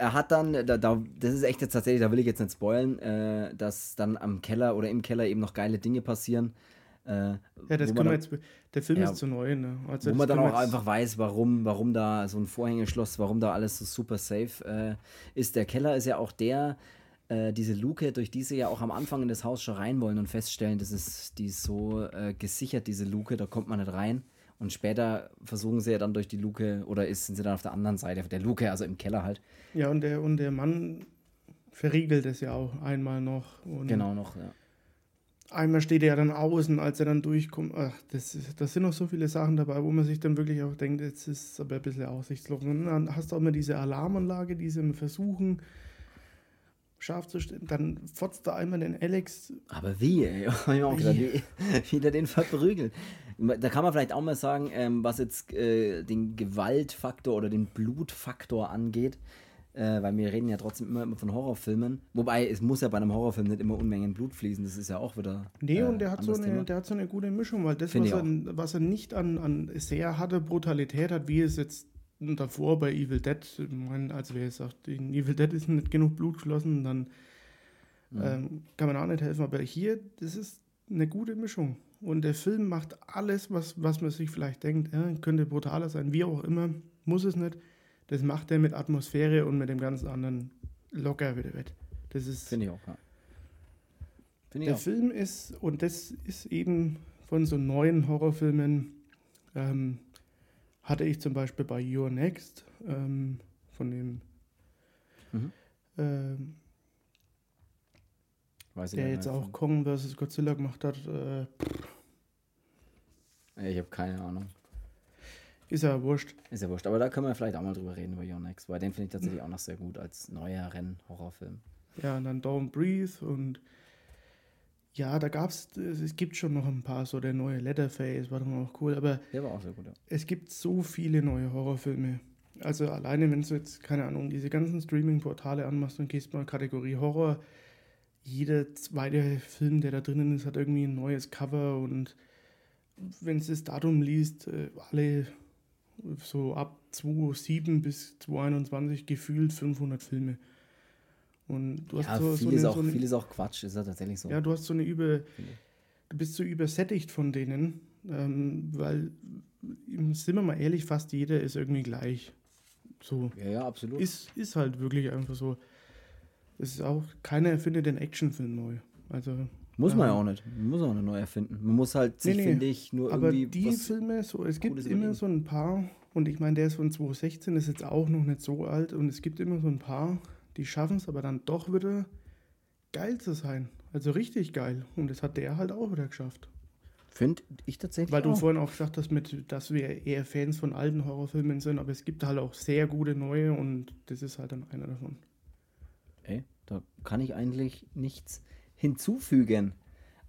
er hat dann, da, da, das ist echt jetzt tatsächlich, da will ich jetzt nicht spoilen, äh, dass dann am Keller oder im Keller eben noch geile Dinge passieren. Äh, Ja, das können wir jetzt. Der Film Ja. ist zu neu, ne? Also wo man dann auch einfach weiß, warum, warum da so ein Vorhängeschloss, warum da alles so super safe äh, ist. Der Keller ist ja auch der, äh, diese Luke, durch die sie ja auch am Anfang in das Haus schon rein wollen und feststellen, das ist, die ist so äh, gesichert, diese Luke, da kommt man nicht rein. Und später versuchen sie ja dann durch die Luke, oder ist, sind sie dann auf der anderen Seite der Luke, also im Keller halt. Ja, und der, und der Mann verriegelt es ja auch einmal noch. Und Genau noch, ja. Einmal steht er ja dann außen, als er dann durchkommt. Ach, das, das sind noch so viele Sachen dabei, wo man sich dann wirklich auch denkt, jetzt ist es aber ein bisschen aussichtslos. Und dann hast du auch immer diese Alarmanlage, die sie immer versuchen, scharf zu stellen. Dann fotzt da einmal den Alex. Aber wie, ey? Hab ich mir auch gedacht, wie, wie der den verprügelt. Da kann man vielleicht auch mal sagen, ähm, was jetzt äh, den Gewaltfaktor oder den Blutfaktor angeht, äh, weil wir reden ja trotzdem immer, immer von Horrorfilmen. Wobei, es muss ja bei einem Horrorfilm nicht immer Unmengen Blut fließen, das ist ja auch wieder. Nee, äh, und der hat, so eine, Thema. der hat so eine gute Mischung, weil das, was er, was er nicht an, an sehr harte Brutalität hat, wie es jetzt davor bei Evil Dead, ich meine, also wer jetzt sagt, in Evil Dead ist nicht genug Blut geflossen, dann Mhm. ähm, kann man auch nicht helfen. Aber hier, das ist eine gute Mischung. Und der Film macht alles, was, was man sich vielleicht denkt, ja, könnte brutaler sein, wie auch immer, muss es nicht. Das macht er mit Atmosphäre und mit dem ganzen anderen locker wieder wett. Das ist Finde ich auch, ja. Finde ich der auch. Film ist, und das ist eben von so neuen Horrorfilmen, ähm, hatte ich zum Beispiel bei Your Next, ähm, von dem, Mhm. ähm, der jetzt auch Kong vs. Godzilla gemacht hat, äh, Ich habe keine Ahnung. Ist ja wurscht. Ist ja wurscht. Aber da können wir vielleicht auch mal drüber reden, über Yonex, weil den finde ich tatsächlich auch noch sehr gut als neuer Renn-Horrorfilm. Ja, und dann Don't Breathe und ja, da gab es, es gibt schon noch ein paar, so der neue Leatherface war dann auch cool, aber Der war auch sehr gut, ja. es gibt so viele neue Horrorfilme. Also alleine, wenn du jetzt, keine Ahnung, diese ganzen Streaming-Portale anmachst und gehst mal Kategorie Horror, jeder zweite Film, der da drinnen ist, hat irgendwie ein neues Cover und wenn du das Datum liest, äh, alle so ab 2007 bis 2021 gefühlt 500 Filme. Und du Ja, hast so, so, viel, ist eine, auch, so eine, viel ist auch Quatsch, ist ja tatsächlich so. ja, du hast so eine ich. du bist so übersättigt von denen, ähm, weil, sind wir mal ehrlich, fast jeder ist irgendwie gleich. So. ja, ja, absolut. Ist, ist halt wirklich einfach so. Es ist auch, keiner erfindet den Actionfilm neu. Also, muss man ja ähm, auch nicht. Man muss auch nicht neu erfinden. Man muss halt sich, Nee, nee. finde ich, nur aber irgendwie die was Filme, so, es gibt immer so ein paar, und ich meine, der ist von 2016, ist jetzt auch noch nicht so alt, und es gibt immer so ein paar, die schaffen es aber dann doch wieder geil zu sein. Also richtig geil. Und das hat der halt auch wieder geschafft. Finde ich tatsächlich Weil du auch. vorhin auch gesagt hast, mit, dass wir eher Fans von alten Horrorfilmen sind, aber es gibt halt auch sehr gute neue und das ist halt dann einer davon. Ey, da kann ich eigentlich nichts hinzufügen.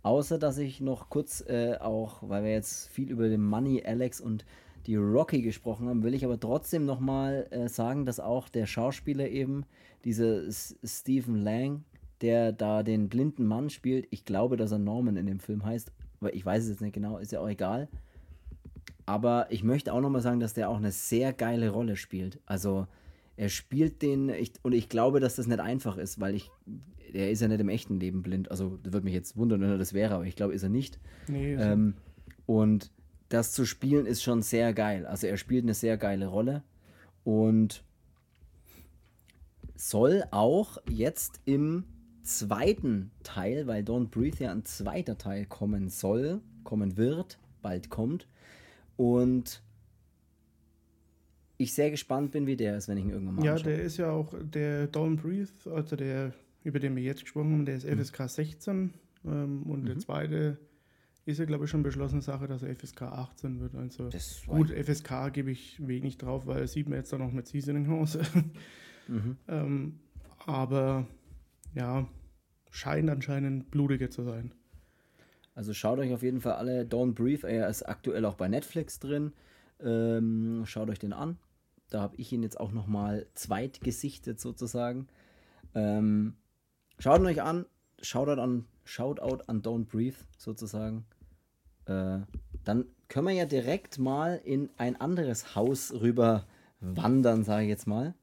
Außer, dass ich noch kurz äh, auch, weil wir jetzt viel über den Money, Alex und die Rocky gesprochen haben, will ich aber trotzdem nochmal äh, sagen, dass auch der Schauspieler eben, dieser S Stephen Lang, der da den blinden Mann spielt, ich glaube, dass er Norman in dem Film heißt, aber ich weiß es jetzt nicht genau, ist ja auch egal. Aber ich möchte auch nochmal sagen, dass der auch eine sehr geile Rolle spielt. Also er spielt den, ich, und ich glaube, dass das nicht einfach ist, weil ich, er ist ja nicht im echten Leben blind. Also das würde mich jetzt wundern, wenn er das wäre, aber ich glaube, ist er nicht. Nee, Ähm, und das zu spielen ist schon sehr geil. Also er spielt eine sehr geile Rolle und soll auch jetzt im zweiten Teil, weil Don't Breathe ja ein zweiter Teil kommen soll, kommen wird, bald kommt. Und ich sehr gespannt bin, wie der ist, wenn ich ihn irgendwann mal ja, anschaue. der ist ja auch der Don't Breathe, also der, über den wir jetzt gesprochen haben, der ist FSK 16 ähm, und der zweite ist ja, glaube ich, schon beschlossene Sache, dass er FSK 18 wird. Also gut, FSK gebe ich wenig drauf, weil das sieht man jetzt dann noch mit Seasoning House. Mhm. ähm, aber ja, scheint anscheinend blutiger zu sein. Also schaut euch auf jeden Fall alle Don't Breathe, er ist aktuell auch bei Netflix drin. Ähm, schaut euch den an. Da habe ich ihn jetzt auch nochmal zweitgesichtet sozusagen. Ähm, schaut ihn euch an. Shoutout an, Shoutout an Don't Breathe sozusagen. Äh, dann können wir ja direkt mal in ein anderes Haus rüber wandern, sage ich jetzt mal.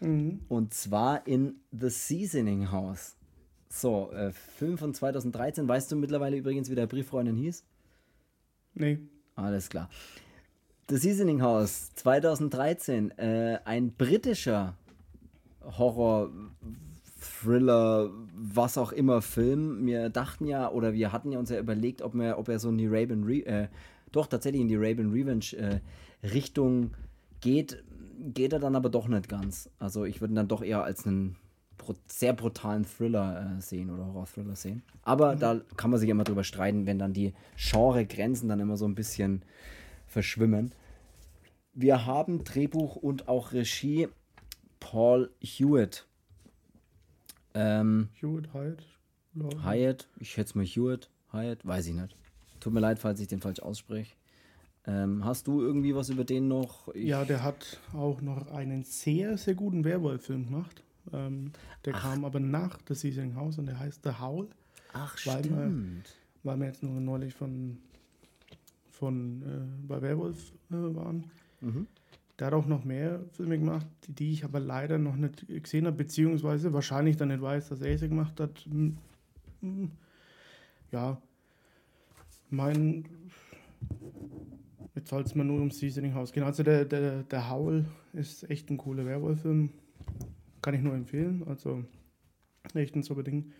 Mhm. Und zwar in The Seasoning House. So, äh, Film von 2013. Weißt du mittlerweile übrigens, wie der Brieffreundin hieß? Nee, Alles klar. The Seasoning House 2013. Äh, ein britischer Horror, Thriller, was auch immer Film. Wir dachten ja, oder wir hatten ja uns ja überlegt, ob, wir, ob er so in die Raven, Re äh, doch tatsächlich in die Raven Revenge äh, Richtung geht. Geht er dann aber doch nicht ganz. Also ich würde ihn dann doch eher als einen sehr brutalen Thriller äh, sehen oder Horror-Thriller sehen. Aber da kann man sich immer drüber streiten, wenn dann die Genre-Grenzen dann immer so ein bisschen verschwimmen. Wir haben Drehbuch und auch Regie Paul Hewitt. Ähm, Hewitt, Hyde. Law- Hyatt, ich schätze mal Hewitt, Hyatt, weiß ich nicht. Tut mir leid, falls ich den falsch ausspreche. Ähm, hast du irgendwie was über den noch? Ich, Ja, der hat auch noch einen sehr, sehr guten Werwolf-Film gemacht. Ähm, der kam aber nach The Seasoning House und der heißt The Howl, Ach, weil stimmt. man- weil wir jetzt nur neulich von, von äh, bei Werwolf äh, waren. Mhm. Der hat auch noch mehr Filme gemacht, die, ich aber leider noch nicht gesehen habe, beziehungsweise wahrscheinlich dann nicht weiß, dass er sie gemacht hat. Hm, hm, Ja, mein. Jetzt soll es mal nur ums Seasoning House gehen. Also, der, der, der Howl ist echt ein cooler Werwolf-Film. Kann ich nur empfehlen. Also, echt ein super Ding.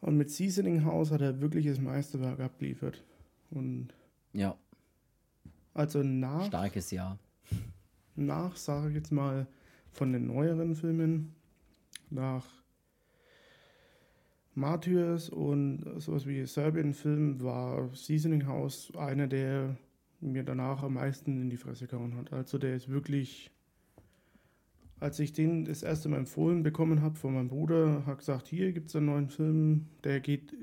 Und mit Seasoning House hat er wirklich das Meisterwerk abgeliefert. Und Ja, also nach starkes Jahr. Nach, sage ich jetzt mal, von den neueren Filmen, nach Martyrs und sowas wie Serbian-Film war Seasoning House einer der mir danach am meisten in die Fresse gehauen hat. Also der ist wirklich, als ich den das erste Mal empfohlen bekommen habe von meinem Bruder, hat gesagt, hier gibt es einen neuen Film, der geht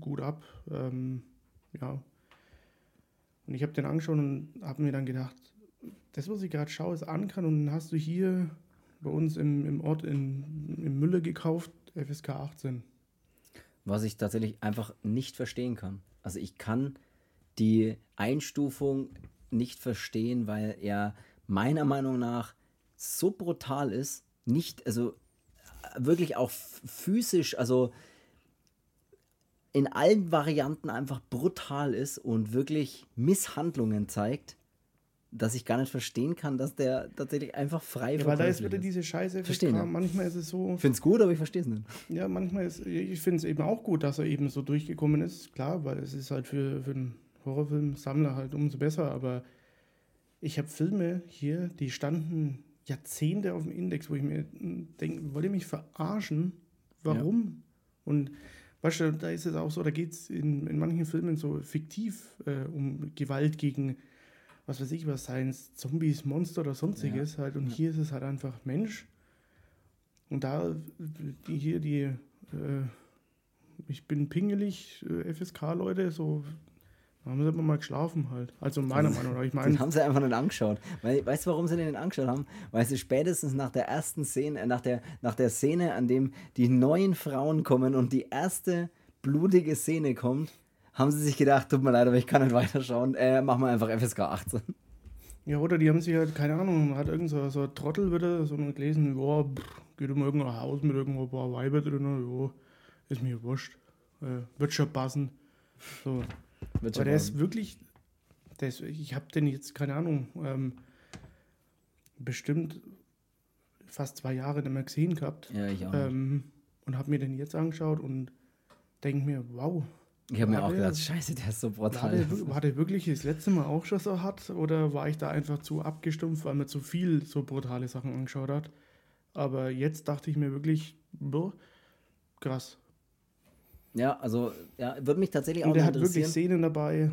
gut ab. Ähm, ja. Und ich habe den angeschaut und habe mir dann gedacht, das, was ich gerade schaue, ist Ankern und dann hast du hier bei uns im, im Ort in, in Mülle gekauft, FSK 18. Was ich tatsächlich einfach nicht verstehen kann. Also ich kann die Einstufung nicht verstehen, weil er meiner Meinung nach so brutal ist, nicht, also wirklich auch physisch, also in allen Varianten einfach brutal ist und wirklich Misshandlungen zeigt, dass ich gar nicht verstehen kann, dass der tatsächlich einfach frei ja, Weil da ist wieder diese Scheiße. Verstehen. Ja. Manchmal ist es so. Ich finde es gut, aber ich verstehe es nicht. Ja, manchmal ist, ich finde es eben auch gut, dass er eben so durchgekommen ist. Klar, weil es ist halt für, für einen Horrorfilm-Sammler halt umso besser, aber ich habe Filme hier, die standen Jahrzehnte auf dem Index, wo ich mir denke, wollt ihr mich verarschen? Warum? Ja. Und weißt du, da ist es auch so, da geht es in, in manchen Filmen so fiktiv äh, um Gewalt gegen was weiß ich was, seien es Zombies, Monster oder sonstiges ja. halt. Und ja. hier ist es halt einfach Mensch. Und da, die hier, die, äh, ich bin pingelig, äh, FSK-Leute, so, da haben sie aber mal geschlafen halt. Also meiner Meinung nach. Ich meine, den haben sie einfach nicht angeschaut. Weil, weißt du, warum sie den angeschaut haben? Weil sie spätestens nach der ersten Szene, äh, nach der, nach der Szene, an dem die neuen Frauen kommen und die erste blutige Szene kommt, haben sie sich gedacht, tut mir leid, aber ich kann nicht weiterschauen. Äh, machen wir einfach FSK 18. Ja, oder die haben sich halt, keine Ahnung, hat irgend so, so ein Trottel wieder so gelesen, ja, geht um irgendein Haus mit irgendwo ein paar Weiber drin, ja, ist mir wurscht. Äh, wird schon passen. So. Wird Aber der ist wirklich, der ist, ich habe den jetzt, keine Ahnung, ähm, bestimmt fast zwei Jahre nicht mehr gesehen gehabt. Ja, ich auch. Ähm, und habe mir den jetzt angeschaut und denke mir, wow, ich habe mir auch gedacht, scheiße, der ist so brutal. War der, war der, wirklich das letzte Mal auch schon so hart oder war ich da einfach zu abgestumpft, weil man zu viel so brutale Sachen angeschaut hat? Aber jetzt dachte ich mir wirklich, boah, krass. Ja, also, ja, würde mich tatsächlich auch Und der hat wirklich Szenen dabei.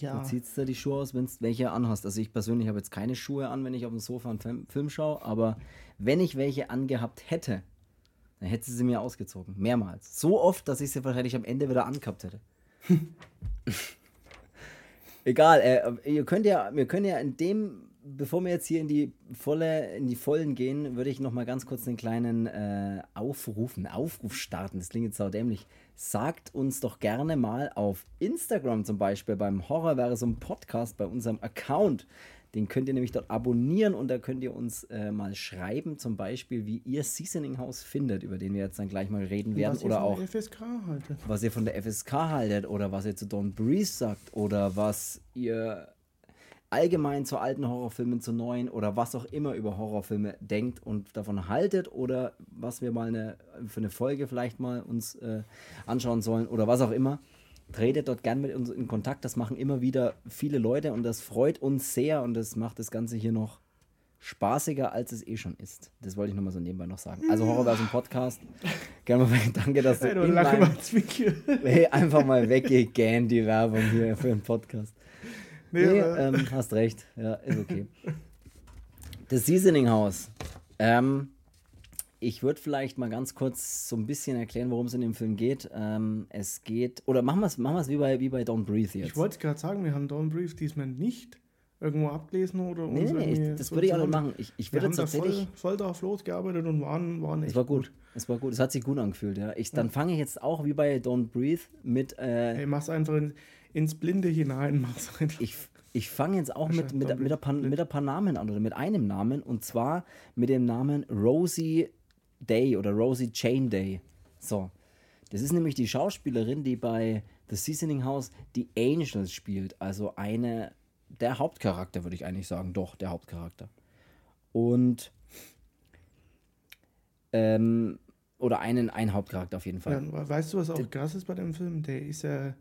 Ja. Du ziehst da die Schuhe aus, wenn du welche anhast. Also ich persönlich habe jetzt keine Schuhe an, wenn ich auf dem Sofa einen Film schaue, aber wenn ich welche angehabt hätte, dann hätte sie sie mir ausgezogen. Mehrmals. So oft, dass ich sie wahrscheinlich am Ende wieder angehabt hätte. Egal, äh, ihr könnt ja, wir können ja in dem, bevor wir jetzt hier in die volle, in die Vollen gehen, würde ich noch mal ganz kurz einen kleinen äh, Aufruf, einen Aufruf starten. Das klingt jetzt sau dämlich. Sagt uns doch gerne mal auf Instagram zum Beispiel beim Horrorversum Podcast bei unserem Account den könnt ihr nämlich dort abonnieren und da könnt ihr uns äh, mal schreiben, zum Beispiel, wie ihr Seasoning House findet, über den wir jetzt dann gleich mal reden werden. Was oder auch FSK haltet. was ihr von der FSK haltet oder was ihr zu Don Breeze sagt oder was ihr allgemein zu alten Horrorfilmen, zu neuen oder was auch immer über Horrorfilme denkt und davon haltet oder was wir mal eine, für eine Folge vielleicht mal uns äh, anschauen sollen oder was auch immer tretet dort gern mit uns in Kontakt. Das machen immer wieder viele Leute und das freut uns sehr und das macht das Ganze hier noch spaßiger, als es eh schon ist. Das wollte ich nochmal so nebenbei noch sagen. Also Horrorversum Podcast. Gerne mal danke, dass du, hey, in meinem, hey, einfach mal weggegähnt, die Werbung hier für den Podcast. Nee, nee ähm, hast recht. Ja, ist okay. Das Seasoning House. Ähm, ich würde vielleicht mal ganz kurz so ein bisschen erklären, worum es in dem Film geht. Ähm, es geht, oder machen wir es machen wie, bei, wie bei Don't Breathe jetzt. Ich wollte gerade sagen, wir haben Don't Breathe diesmal nicht irgendwo abgelesen oder nee, nee, das würde ich auch nicht machen. Ich, ich würde tatsächlich voll, voll drauf losgearbeitet und waren, waren echt Es war gut. gut. Es war gut. Es hat sich gut angefühlt, ja. Ich, dann ja. fange ich jetzt auch wie bei Don't Breathe mit. Äh, hey, mach's einfach in, ins Blinde hinein. Mach's einfach. Ich, ich fange jetzt auch mit, mit, mit, ein paar, mit ein paar Namen an oder mit einem Namen und zwar mit dem Namen Rosie Day oder Rosie Chain Day. So. Das ist nämlich die Schauspielerin, die bei The Seasoning House die Angels spielt. Also eine, der Hauptcharakter, würde ich eigentlich sagen. Doch, der Hauptcharakter. Und, ähm, oder einen, ein Hauptcharakter auf jeden Fall. Ja, weißt du, was auch krass ist bei dem Film? Der ist ja,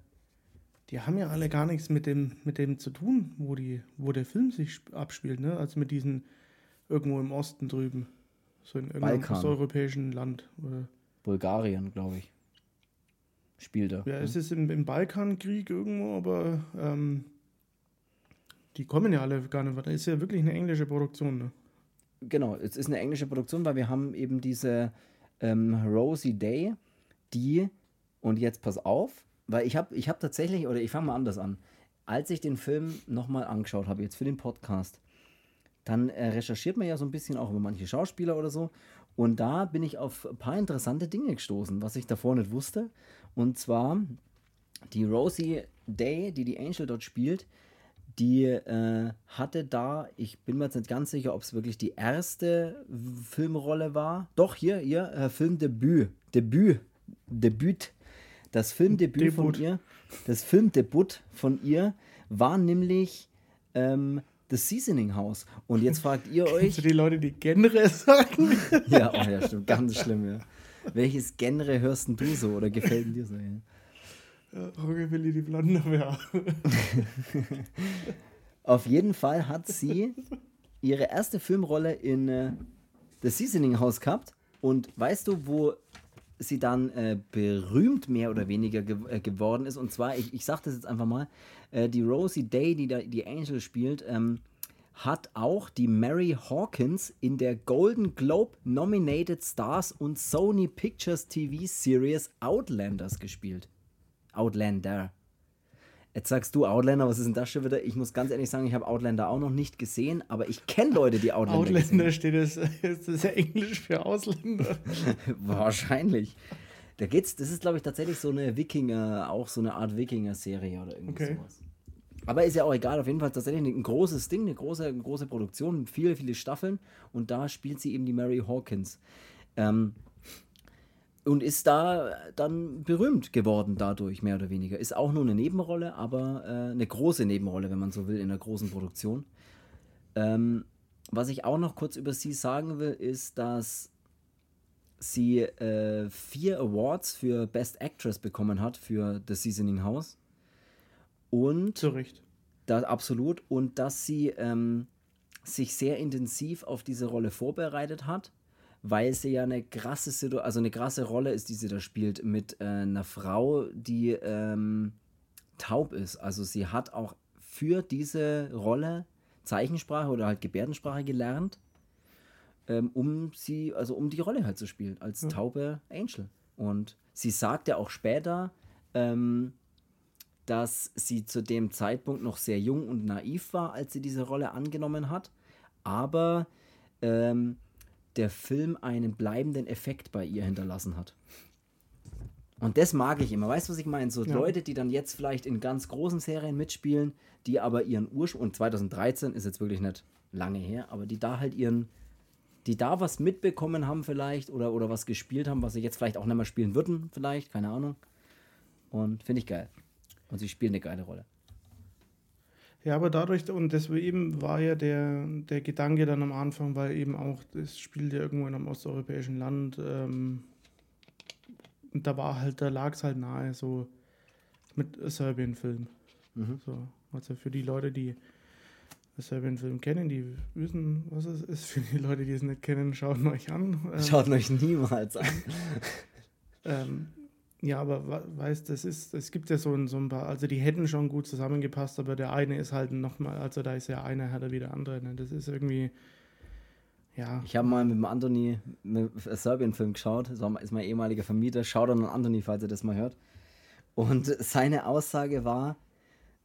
die haben ja alle gar nichts mit dem, mit dem zu tun, wo, die, wo der Film sich abspielt, ne? Also mit diesen irgendwo im Osten drüben. So in irgendeinem osteuropäischen Land. Oder? Bulgarien, glaube ich. Spielt er. Ja, es ist im, im Balkankrieg irgendwo, aber ähm, Die kommen ja alle gar nicht weiter. Ist ja wirklich eine englische Produktion, ne? Genau, es ist eine englische Produktion, weil wir haben eben diese ähm, Rosie Day, die, und jetzt pass auf, weil ich habe ich hab tatsächlich, oder ich fange mal anders an, als ich den Film nochmal angeschaut habe, jetzt für den Podcast, dann äh, recherchiert man ja so ein bisschen auch über manche Schauspieler oder so. Und da bin ich auf ein paar interessante Dinge gestoßen, was ich davor nicht wusste. Und zwar die Rosie Day, die die Angel dort spielt, die äh, hatte da, ich bin mir jetzt nicht ganz sicher, ob es wirklich die erste Filmrolle war. Doch, hier, ihr äh, Filmdebüt. Debüt. Debüt. Das Filmdebüt Debut. von ihr. Das Filmdebüt von ihr war nämlich ähm, The Seasoning House. Und jetzt fragt ihr euch. Kennst du die Leute, die Genre sagen? ja, oh ja, stimmt. Ganz schlimm, ja. Welches Genre hörst du so oder gefällt dir so? Ja? Rockabilly die Blonde wäre. Auf jeden Fall hat sie ihre erste Filmrolle in äh, The Seasoning House gehabt. Und weißt du, wo sie dann äh, berühmt mehr oder weniger ge äh, geworden ist? Und zwar, ich, ich sage das jetzt einfach mal, äh, die Rosie Day, die da die Angel spielt, ähm, hat auch die Mary Hawkins in der Golden Globe Nominated Stars und Sony Pictures TV Series Outlanders gespielt. Outlander. Jetzt sagst du Outlander, was ist denn das schon wieder? Ich muss ganz ehrlich sagen, ich habe Outlander auch noch nicht gesehen, aber ich kenne Leute, die Outlander Outlander gesehen steht das, ist das ja Englisch für Ausländer. Wahrscheinlich. Da geht's, das ist glaube ich tatsächlich so eine Wikinger, auch so eine Art Wikinger-Serie oder irgendwie okay. sowas. Aber ist ja auch egal, auf jeden Fall tatsächlich ein großes Ding, eine große, eine große Produktion, viele, viele Staffeln und da spielt sie eben die Mary Hawkins. Ähm, und ist da dann berühmt geworden dadurch, mehr oder weniger. Ist auch nur eine Nebenrolle, aber äh, eine große Nebenrolle, wenn man so will, in einer großen Produktion. Ähm, was ich auch noch kurz über sie sagen will, ist, dass sie äh, vier Awards für Best Actress bekommen hat für The Seasoning House. Und. Zu Recht. Da, absolut. Und dass sie ähm, sich sehr intensiv auf diese Rolle vorbereitet hat weil sie ja eine krasse Situation, also eine krasse Rolle ist, die sie da spielt, mit äh, einer Frau, die ähm, taub ist. Also sie hat auch für diese Rolle Zeichensprache oder halt Gebärdensprache gelernt, ähm, um sie, also um die Rolle halt zu spielen, als mhm. taube Angel. Und sie sagt ja auch später, ähm, dass sie zu dem Zeitpunkt noch sehr jung und naiv war, als sie diese Rolle angenommen hat. Aber ähm, der Film einen bleibenden Effekt bei ihr hinterlassen hat. Und das mag ich immer. Weißt du, was ich meine? So ja. Leute, die dann jetzt vielleicht in ganz großen Serien mitspielen, die aber ihren Ursprung, und 2013 ist jetzt wirklich nicht lange her, aber die da halt ihren, die da was mitbekommen haben vielleicht oder, oder was gespielt haben, was sie jetzt vielleicht auch nicht mehr spielen würden, vielleicht, keine Ahnung. Und finde ich geil. Und sie spielen eine geile Rolle. Ja, aber dadurch, und das eben war ja der, der Gedanke dann am Anfang, weil eben auch, das spielt ja irgendwo in einem osteuropäischen Land, ähm, und da war halt, da lag es halt nahe, so mit Serbien-Film. Mhm. So, also für die Leute, die Serbien-Film kennen, die wissen, was es ist. Für die Leute, die es nicht kennen, schaut euch an. Ähm, schaut euch niemals an. ähm, ja, aber weißt, das ist, es gibt ja so ein, so ein paar, also die hätten schon gut zusammengepasst, aber der eine ist halt nochmal, also da ist ja einer härter wie der andere. Ne? Das ist irgendwie, ja. Ich habe mal mit dem Anthony einen Serbien-Film geschaut, das ist mein ehemaliger Vermieter, schaut an Anthony, falls er das mal hört. Und seine Aussage war,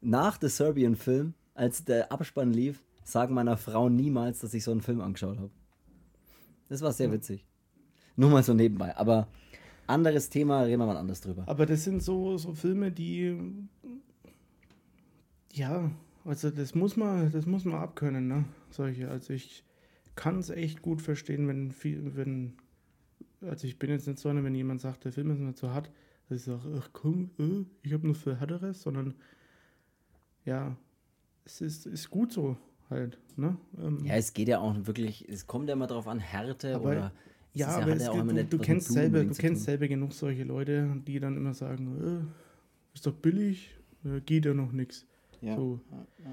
nach dem Serbien-Film, als der Abspann lief, sagen meiner Frau niemals, dass ich so einen Film angeschaut habe. Das war sehr witzig. Nur mal so nebenbei, aber anderes Thema, reden wir mal anders drüber. Aber das sind so, so Filme, die. Ja, also das muss man, das muss man abkönnen, ne? Solche. Also ich kann es echt gut verstehen, wenn viel, wenn. Also ich bin jetzt nicht so einer, wenn jemand sagt, der Film ist nicht so hart, dass ich sage, ach komm, äh, ich habe nur für härteres, sondern ja, es ist, ist gut so halt. Ne? Ähm, ja, es geht ja auch wirklich, es kommt ja immer darauf an, Härte oder ja, aber es, ja du, du kennst selber, du kennst selber genug solche Leute, die dann immer sagen, äh, ist doch billig, äh, geht ja noch nichts. Ja, so. ja,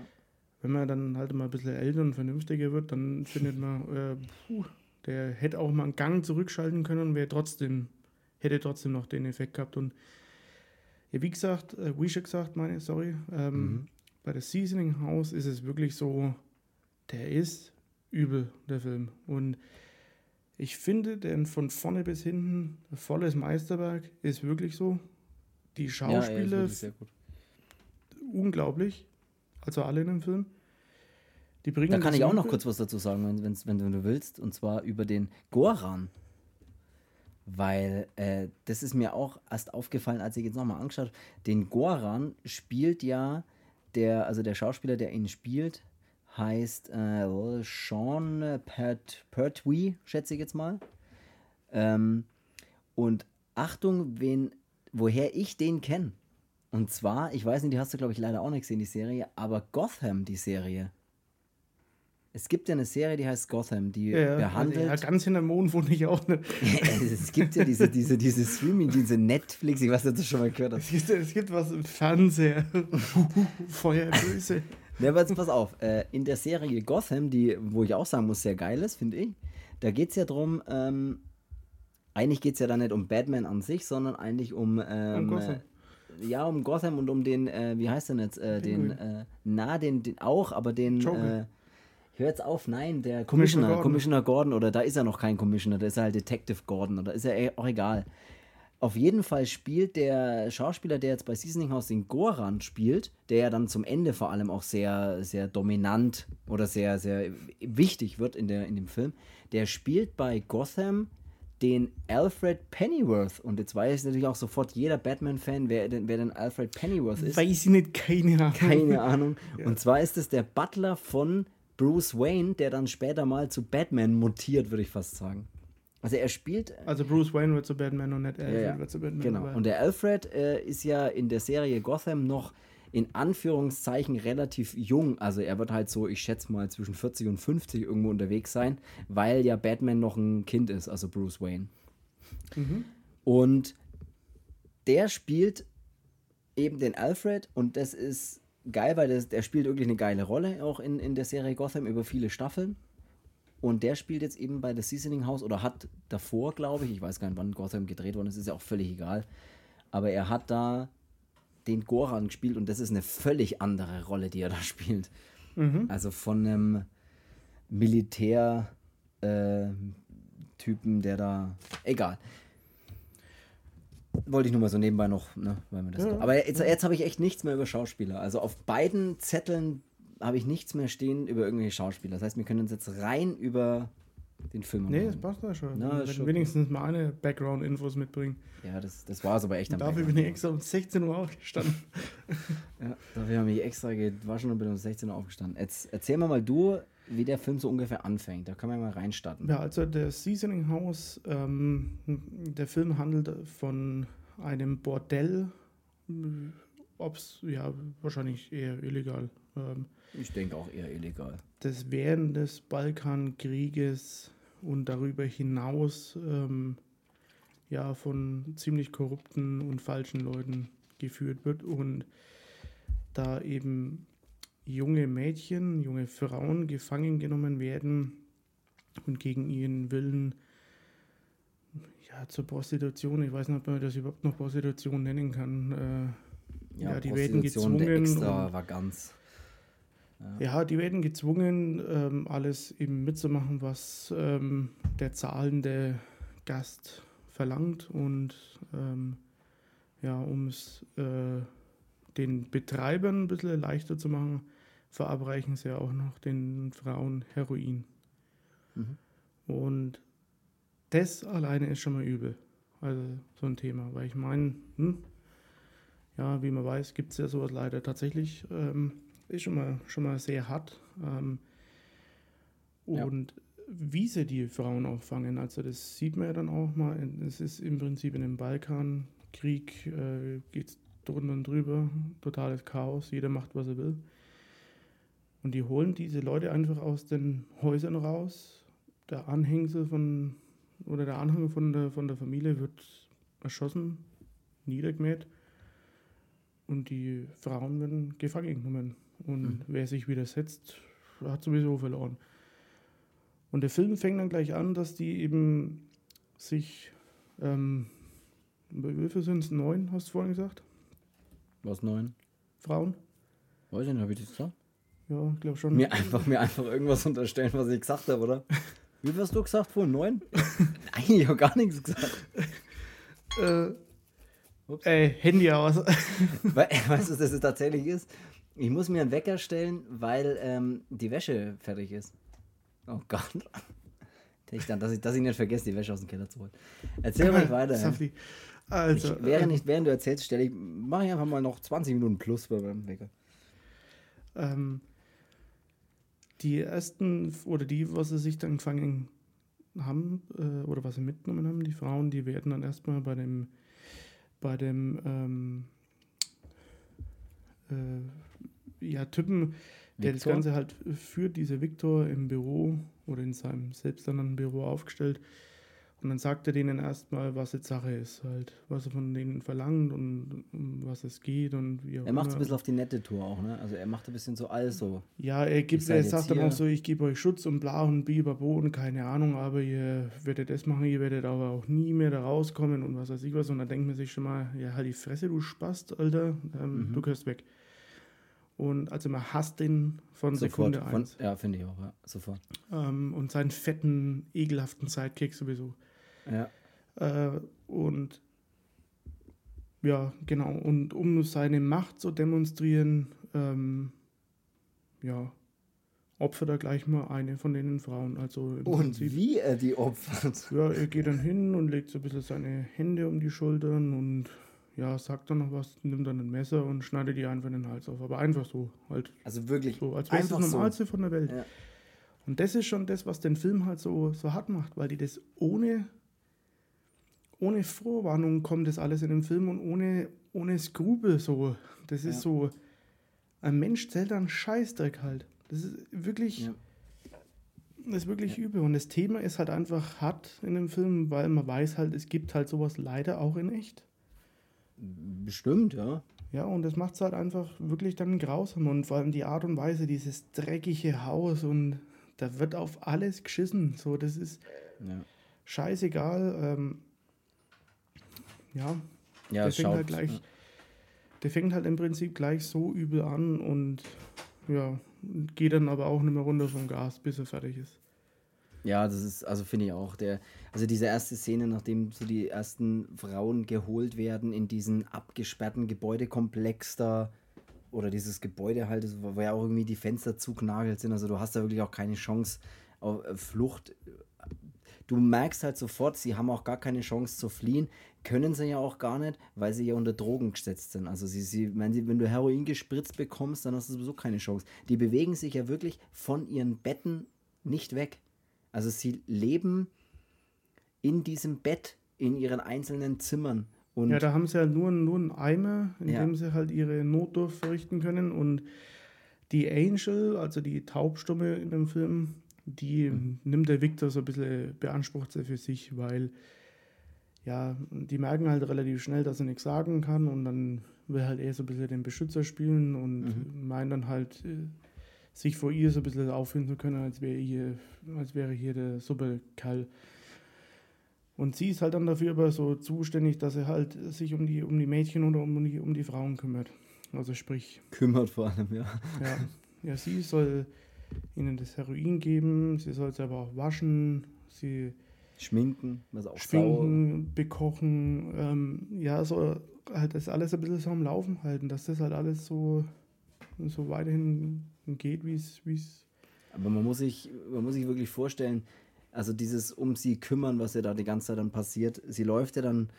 Wenn man dann halt mal ein bisschen älter und vernünftiger wird, dann findet man, äh, puh, der hätte auch mal einen Gang zurückschalten können und wäre trotzdem, hätte trotzdem noch den Effekt gehabt. Und ja, wie gesagt, äh, wie schon gesagt, meine, sorry, ähm, mhm. bei der Seasoning House ist es wirklich so, der ist übel, der Film. Und ich finde, denn von vorne bis hinten volles Meisterwerk ist wirklich so. Die Schauspieler ja, unglaublich, also alle in dem Film. Die bringen da kann ich auch noch kurz was dazu sagen, wenn, wenn, wenn du willst, und zwar über den Goran. Weil äh, das ist mir auch erst aufgefallen, als ich jetzt nochmal angeschaut habe. Den Goran spielt ja der, also der Schauspieler, der ihn spielt, heißt äh, Sean Pert Pertwee, schätze ich jetzt mal. Ähm, und Achtung, wen, woher ich den kenne. Und zwar, ich weiß nicht, die hast du, glaube ich, leider auch nicht gesehen, die Serie, aber Gotham, die Serie. Es gibt ja eine Serie, die heißt Gotham, die ja, behandelt. Ja, ganz in der Mond wohne ich auch nicht. es gibt ja diese, diese, diese Streaming, diese Netflix, ich weiß nicht, ob du schon mal gehört hast. Es gibt, es gibt was im Fernseher. Feuerböse. Ja, aber jetzt pass auf, äh, in der Serie Gotham, die, wo ich auch sagen muss, sehr geil ist, finde ich, da geht es ja darum, ähm, eigentlich geht es ja da nicht um Batman an sich, sondern eigentlich um, ähm, um Gotham. Äh, ja, um Gotham und um den, äh, wie heißt der jetzt, äh, den, äh, na, den, den auch, aber den, äh, hör jetzt auf, nein, der Commissioner, Commissioner Gordon. Commissioner Gordon, oder da ist er noch kein Commissioner, da ist er halt Detective Gordon, oder ist er eh auch egal. Auf jeden Fall spielt der Schauspieler, der jetzt bei Seasoning House den Goran spielt, der ja dann zum Ende vor allem auch sehr, sehr dominant oder sehr, sehr wichtig wird in, der, in dem Film, der spielt bei Gotham den Alfred Pennyworth. Und jetzt weiß natürlich auch sofort jeder Batman-Fan, wer denn, wer denn Alfred Pennyworth ist. Weiß ich nicht, keine Ahnung. Keine Ahnung. ja. Und zwar ist es der Butler von Bruce Wayne, der dann später mal zu Batman mutiert, würde ich fast sagen. Also er spielt. Also Bruce Wayne wird zu Batman und nicht Alfred ja, wird zu Batman. Genau. Und der Alfred äh, ist ja in der Serie Gotham noch in Anführungszeichen relativ jung. Also er wird halt so, ich schätze mal, zwischen 40 und 50 irgendwo unterwegs sein, weil ja Batman noch ein Kind ist, also Bruce Wayne. Mhm. Und der spielt eben den Alfred und das ist geil, weil das, der spielt wirklich eine geile Rolle auch in, in der Serie Gotham über viele Staffeln. Und der spielt jetzt eben bei The Seasoning House oder hat davor, glaube ich, ich weiß gar nicht, wann Gotham gedreht worden ist, ist ja auch völlig egal. Aber er hat da den Goran gespielt und das ist eine völlig andere Rolle, die er da spielt. Mhm. Also von einem Militär-Typen, äh, der da. Egal. Wollte ich nur mal so nebenbei noch, ne, weil mir das. Ja. Aber jetzt, jetzt habe ich echt nichts mehr über Schauspieler. Also auf beiden Zetteln habe ich nichts mehr stehen über irgendwelche Schauspieler. Das heißt, wir können uns jetzt rein über den Film Nee, das passt ja schon. Na, Wenn wenigstens mal eine Background-Infos mitbringen. Ja, das, das war es aber echt am Dafür bin ich extra um 16 Uhr aufgestanden. ja, dafür habe ich extra gewaschen und bin um 16 Uhr aufgestanden. Jetzt erzähl mal mal du, wie der Film so ungefähr anfängt. Da kann man mal reinstarten. Ja, also der Seasoning House, ähm, der Film handelt von einem Bordell, ob es, ja, wahrscheinlich eher illegal. Ähm, ich denke auch eher illegal. Das während des Balkankrieges und darüber hinaus ähm, ja von ziemlich korrupten und falschen Leuten geführt wird und da eben junge Mädchen, junge Frauen gefangen genommen werden und gegen ihren Willen ja zur Prostitution, ich weiß nicht, ob man das überhaupt noch Prostitution nennen kann. Äh, ja, ja, die werden gezwungen. Extravaganz. Ja. ja, die werden gezwungen, ähm, alles eben mitzumachen, was ähm, der zahlende Gast verlangt. Und ähm, ja, um es äh, den Betreibern ein bisschen leichter zu machen, verabreichen sie auch noch den Frauen Heroin. Mhm. Und das alleine ist schon mal übel. Also so ein Thema, weil ich meine, hm, ja, wie man weiß, gibt es ja sowas leider tatsächlich. Ähm, ist schon mal, schon mal sehr hart. Ähm, und ja. wie sie die Frauen auffangen, also das sieht man ja dann auch mal. Es ist im Prinzip in dem Balkankrieg, äh, geht es drunter und drüber, totales Chaos, jeder macht, was er will. Und die holen diese Leute einfach aus den Häusern raus. Der Anhängsel von, oder der Anhang von der, von der Familie wird erschossen, niedergemäht. Und die Frauen werden gefangen genommen. Und mhm. wer sich widersetzt, hat sowieso verloren. Und der Film fängt dann gleich an, dass die eben sich, ähm, wie viele sind es? Neun, hast du vorhin gesagt? Was neun? Frauen? Weiß ich nicht, habe ich das gesagt? Ja, ich glaube schon. Mir einfach, mir einfach irgendwas unterstellen, was ich gesagt habe, oder? Wie viel hast du gesagt vorhin? Neun? Nein, ich habe gar nichts gesagt. Äh, ey, Handy aus. We weißt du, was das tatsächlich ist? Ich muss mir einen Wecker stellen, weil ähm, die Wäsche fertig ist. Oh Gott. Ich dann, dass, ich, dass ich nicht vergesse, die Wäsche aus dem Keller zu holen. Erzähl mal weiter. Also, Ich, während, ähm, ich, während du erzählst, stelle ich, mache ich einfach mal noch 20 Minuten plus bei meinem Wecker. ähm, die ersten, oder die, was sie sich dann gefangen haben, äh, oder was sie mitgenommen haben, die Frauen, die werden dann erstmal bei dem, bei dem, ähm, äh, ja, Typen, der das? Ganze halt führt, dieser Viktor im Büro oder in seinem selbsternannten Büro aufgestellt. Und dann sagt er denen erstmal, was jetzt Sache ist, halt, was er von denen verlangt und um was es geht und wie auch Er macht es ein bisschen auf die nette Tour auch, ne? Also er macht ein bisschen so alles so. Ja, er, gibt, er sagt dann auch so, ich gebe euch Schutz und bla und bibabo und keine Ahnung, aber ihr werdet das machen, ihr werdet aber auch nie mehr da rauskommen und was weiß ich was. Und dann denkt man sich schon mal, ja, halt die Fresse, du Spast, Alter, ähm, Mhm. du gehörst weg. Und also man hasst den von Sofort. Sekunde Von, eins. ja, finde ich auch, ja. Sofort. Ähm, und seinen fetten, ekelhaften Sidekick sowieso. Ja. Äh, und ja, genau. Und um seine Macht zu demonstrieren, ähm, ja, opfert er gleich mal eine von den Frauen. Also Und Prinzip, wie er die opfert. ja, er geht dann hin und legt so ein bisschen seine Hände um die Schultern und ja, sagt dann noch was, nimmt dann ein Messer und schneidet die einfach in den Hals auf. Aber einfach so, halt Also wirklich. so, als wäre es das einfach so. Normalste von der Welt. Ja. Und das ist schon das, was den Film halt so, so hart macht, weil die das ohne, ohne Vorwarnung kommt das alles in den Film und ohne, ohne Skrupel so. Das ist Ja. so, ein Mensch zählt einen Scheißdreck halt. Das ist wirklich, Ja. das ist wirklich übel. Und das Thema ist halt einfach hart in dem Film, weil man weiß halt, es gibt halt sowas leider auch in echt. Bestimmt, ja. Ja, und das macht es halt einfach wirklich dann grausam. Und vor allem die Art und Weise, dieses dreckige Haus und da wird auf alles geschissen. So, das ist Ja, scheißegal. Ähm, ja, ja der fängt halt gleich, ja. der fängt halt im Prinzip gleich so übel an und ja, geht dann aber auch nicht mehr runter vom Gas, bis er fertig ist. Ja, das ist, also finde ich auch, der, also diese erste Szene, nachdem so die ersten Frauen geholt werden in diesen abgesperrten Gebäudekomplex da, oder dieses Gebäude halt, wo ja auch irgendwie die Fenster zugnagelt sind, also du hast da wirklich auch keine Chance auf äh, Flucht. Du merkst halt sofort, sie haben auch gar keine Chance zu fliehen, können sie ja auch gar nicht, weil sie ja unter Drogen gesetzt sind. Also sie, sie, wenn, sie, wenn du Heroin gespritzt bekommst, dann hast du sowieso keine Chance. Die bewegen sich ja wirklich von ihren Betten nicht weg. Also sie leben in diesem Bett, in ihren einzelnen Zimmern. Und Ja, da haben sie halt nur, nur einen Eimer, in Ja. dem sie halt ihre Notdurft verrichten können. Und die Angel, also die Taubstumme in dem Film, die Mhm. nimmt der Victor so ein bisschen, beansprucht sie für sich, weil ja, die merken halt relativ schnell, dass er nichts sagen kann und dann will halt er so ein bisschen den Beschützer spielen und Mhm. meint dann halt, äh, sich vor ihr so ein bisschen aufführen zu können, als wäre hier, als wäre hier der Superkerl. Und sie ist halt dann dafür aber so zuständig, dass er halt sich um die, um die Mädchen oder um die, um die Frauen kümmert. Also sprich, kümmert vor allem, ja. ja, ja, sie soll ihnen das Heroin geben, sie soll es aber auch waschen, sie Schminken, was auch schminken, bekochen, ähm, ja, so halt das alles ein bisschen so am Laufen halten, dass das halt alles so, so weiterhin geht, wie es. Aber man muss, sich, man muss sich wirklich vorstellen, also dieses um sie kümmern, was ja da die ganze Zeit dann passiert. Sie läuft ja dann,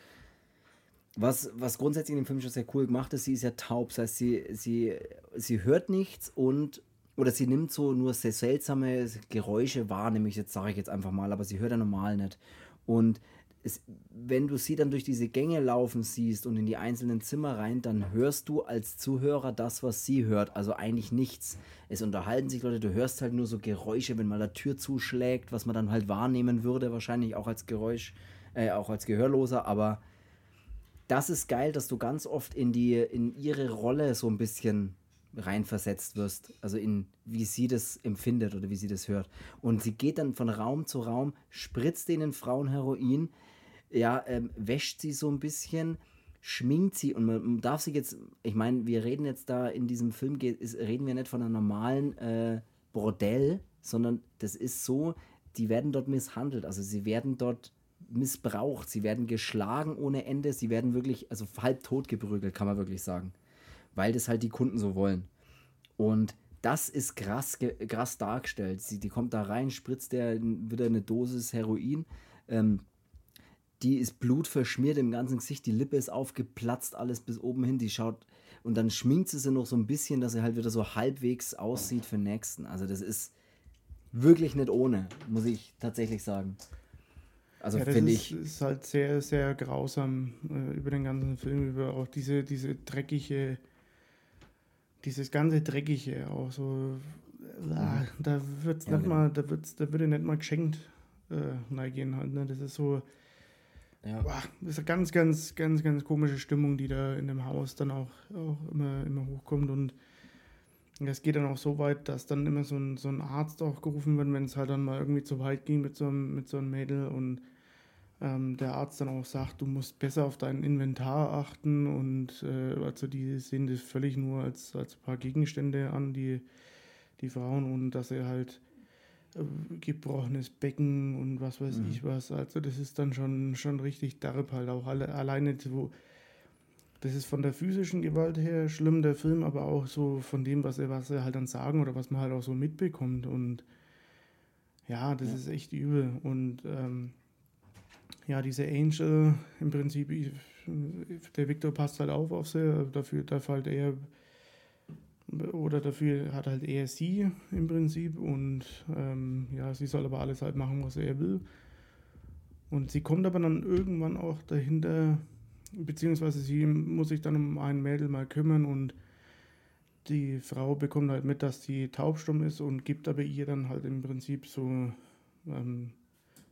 was, was grundsätzlich in dem Film schon sehr cool gemacht ist, sie ist ja taub, das heißt, sie, sie, sie hört nichts und oder sie nimmt so nur sehr seltsame Geräusche wahr, nämlich jetzt sage ich jetzt einfach mal, aber sie hört ja normal nicht. Und es, wenn du sie dann durch diese Gänge laufen siehst und in die einzelnen Zimmer rein, dann hörst du als Zuhörer das, was sie hört. Also eigentlich nichts. Es unterhalten sich Leute, du hörst halt nur so Geräusche, wenn mal eine Tür zuschlägt, was man dann halt wahrnehmen würde, wahrscheinlich auch als Geräusch, äh, auch als Gehörloser, aber das ist geil, dass du ganz oft in die, in ihre Rolle so ein bisschen reinversetzt wirst. Also in wie sie das empfindet oder wie sie das hört. Und sie geht dann von Raum zu Raum, spritzt denen Frauen Heroin, ja, ähm, wäscht sie so ein bisschen, schminkt sie und man darf sich jetzt, ich meine, wir reden jetzt da in diesem Film, ist, reden wir nicht von einem normalen äh, Bordell, sondern das ist so, die werden dort misshandelt, also sie werden dort missbraucht, sie werden geschlagen ohne Ende, sie werden wirklich, also halb tot geprügelt, kann man wirklich sagen, weil das halt die Kunden so wollen. Und das ist krass, krass dargestellt. Sie, die kommt da rein, spritzt der wieder eine Dosis Heroin. Ähm, die ist blutverschmiert im ganzen Gesicht, die Lippe ist aufgeplatzt, alles bis oben hin. Die schaut und dann schminkt sie sie noch so ein bisschen, dass sie halt wieder so halbwegs aussieht für den nächsten. Also das ist wirklich nicht ohne, muss ich tatsächlich sagen. Also ja, finde ich. ist halt sehr, sehr grausam äh, über den ganzen Film, über auch diese, diese dreckige, dieses ganze Dreckige auch so. Äh, ah, da wird's ja, nicht genau. mal, da wird's, da würde nicht mal geschenkt äh, neigehen halt. Ne? Das ist so ja. Boah, das ist eine ganz, ganz, ganz, ganz komische Stimmung, die da in dem Haus dann auch, auch immer, immer hochkommt. Und es geht dann auch so weit, dass dann immer so ein, so ein Arzt auch gerufen wird, wenn es halt dann mal irgendwie zu weit ging mit so einem, mit so einem Mädel und ähm, der Arzt dann auch sagt, du musst besser auf dein Inventar achten und äh, also die sehen das völlig nur als, als paar Gegenstände an, die, die Frauen und dass er halt gebrochenes Becken und was weiß mhm. ich was. Also das ist dann schon, schon richtig derb halt auch alle, alleine wo das ist von der physischen Gewalt her schlimm, der Film, aber auch so von dem, was er, was er halt dann sagen oder was man halt auch so mitbekommt. Und ja, das ja. ist echt übel. Und ähm, ja, diese Angel im Prinzip, der Victor passt halt auf auf sie, dafür darf halt er oder dafür hat halt eher sie im Prinzip und ähm, ja, sie soll aber alles halt machen, was er will. Und sie kommt aber dann irgendwann auch dahinter, beziehungsweise sie muss sich dann um ein Mädel mal kümmern und die Frau bekommt halt mit, dass sie taubstumm ist und gibt aber ihr dann halt im Prinzip so ähm,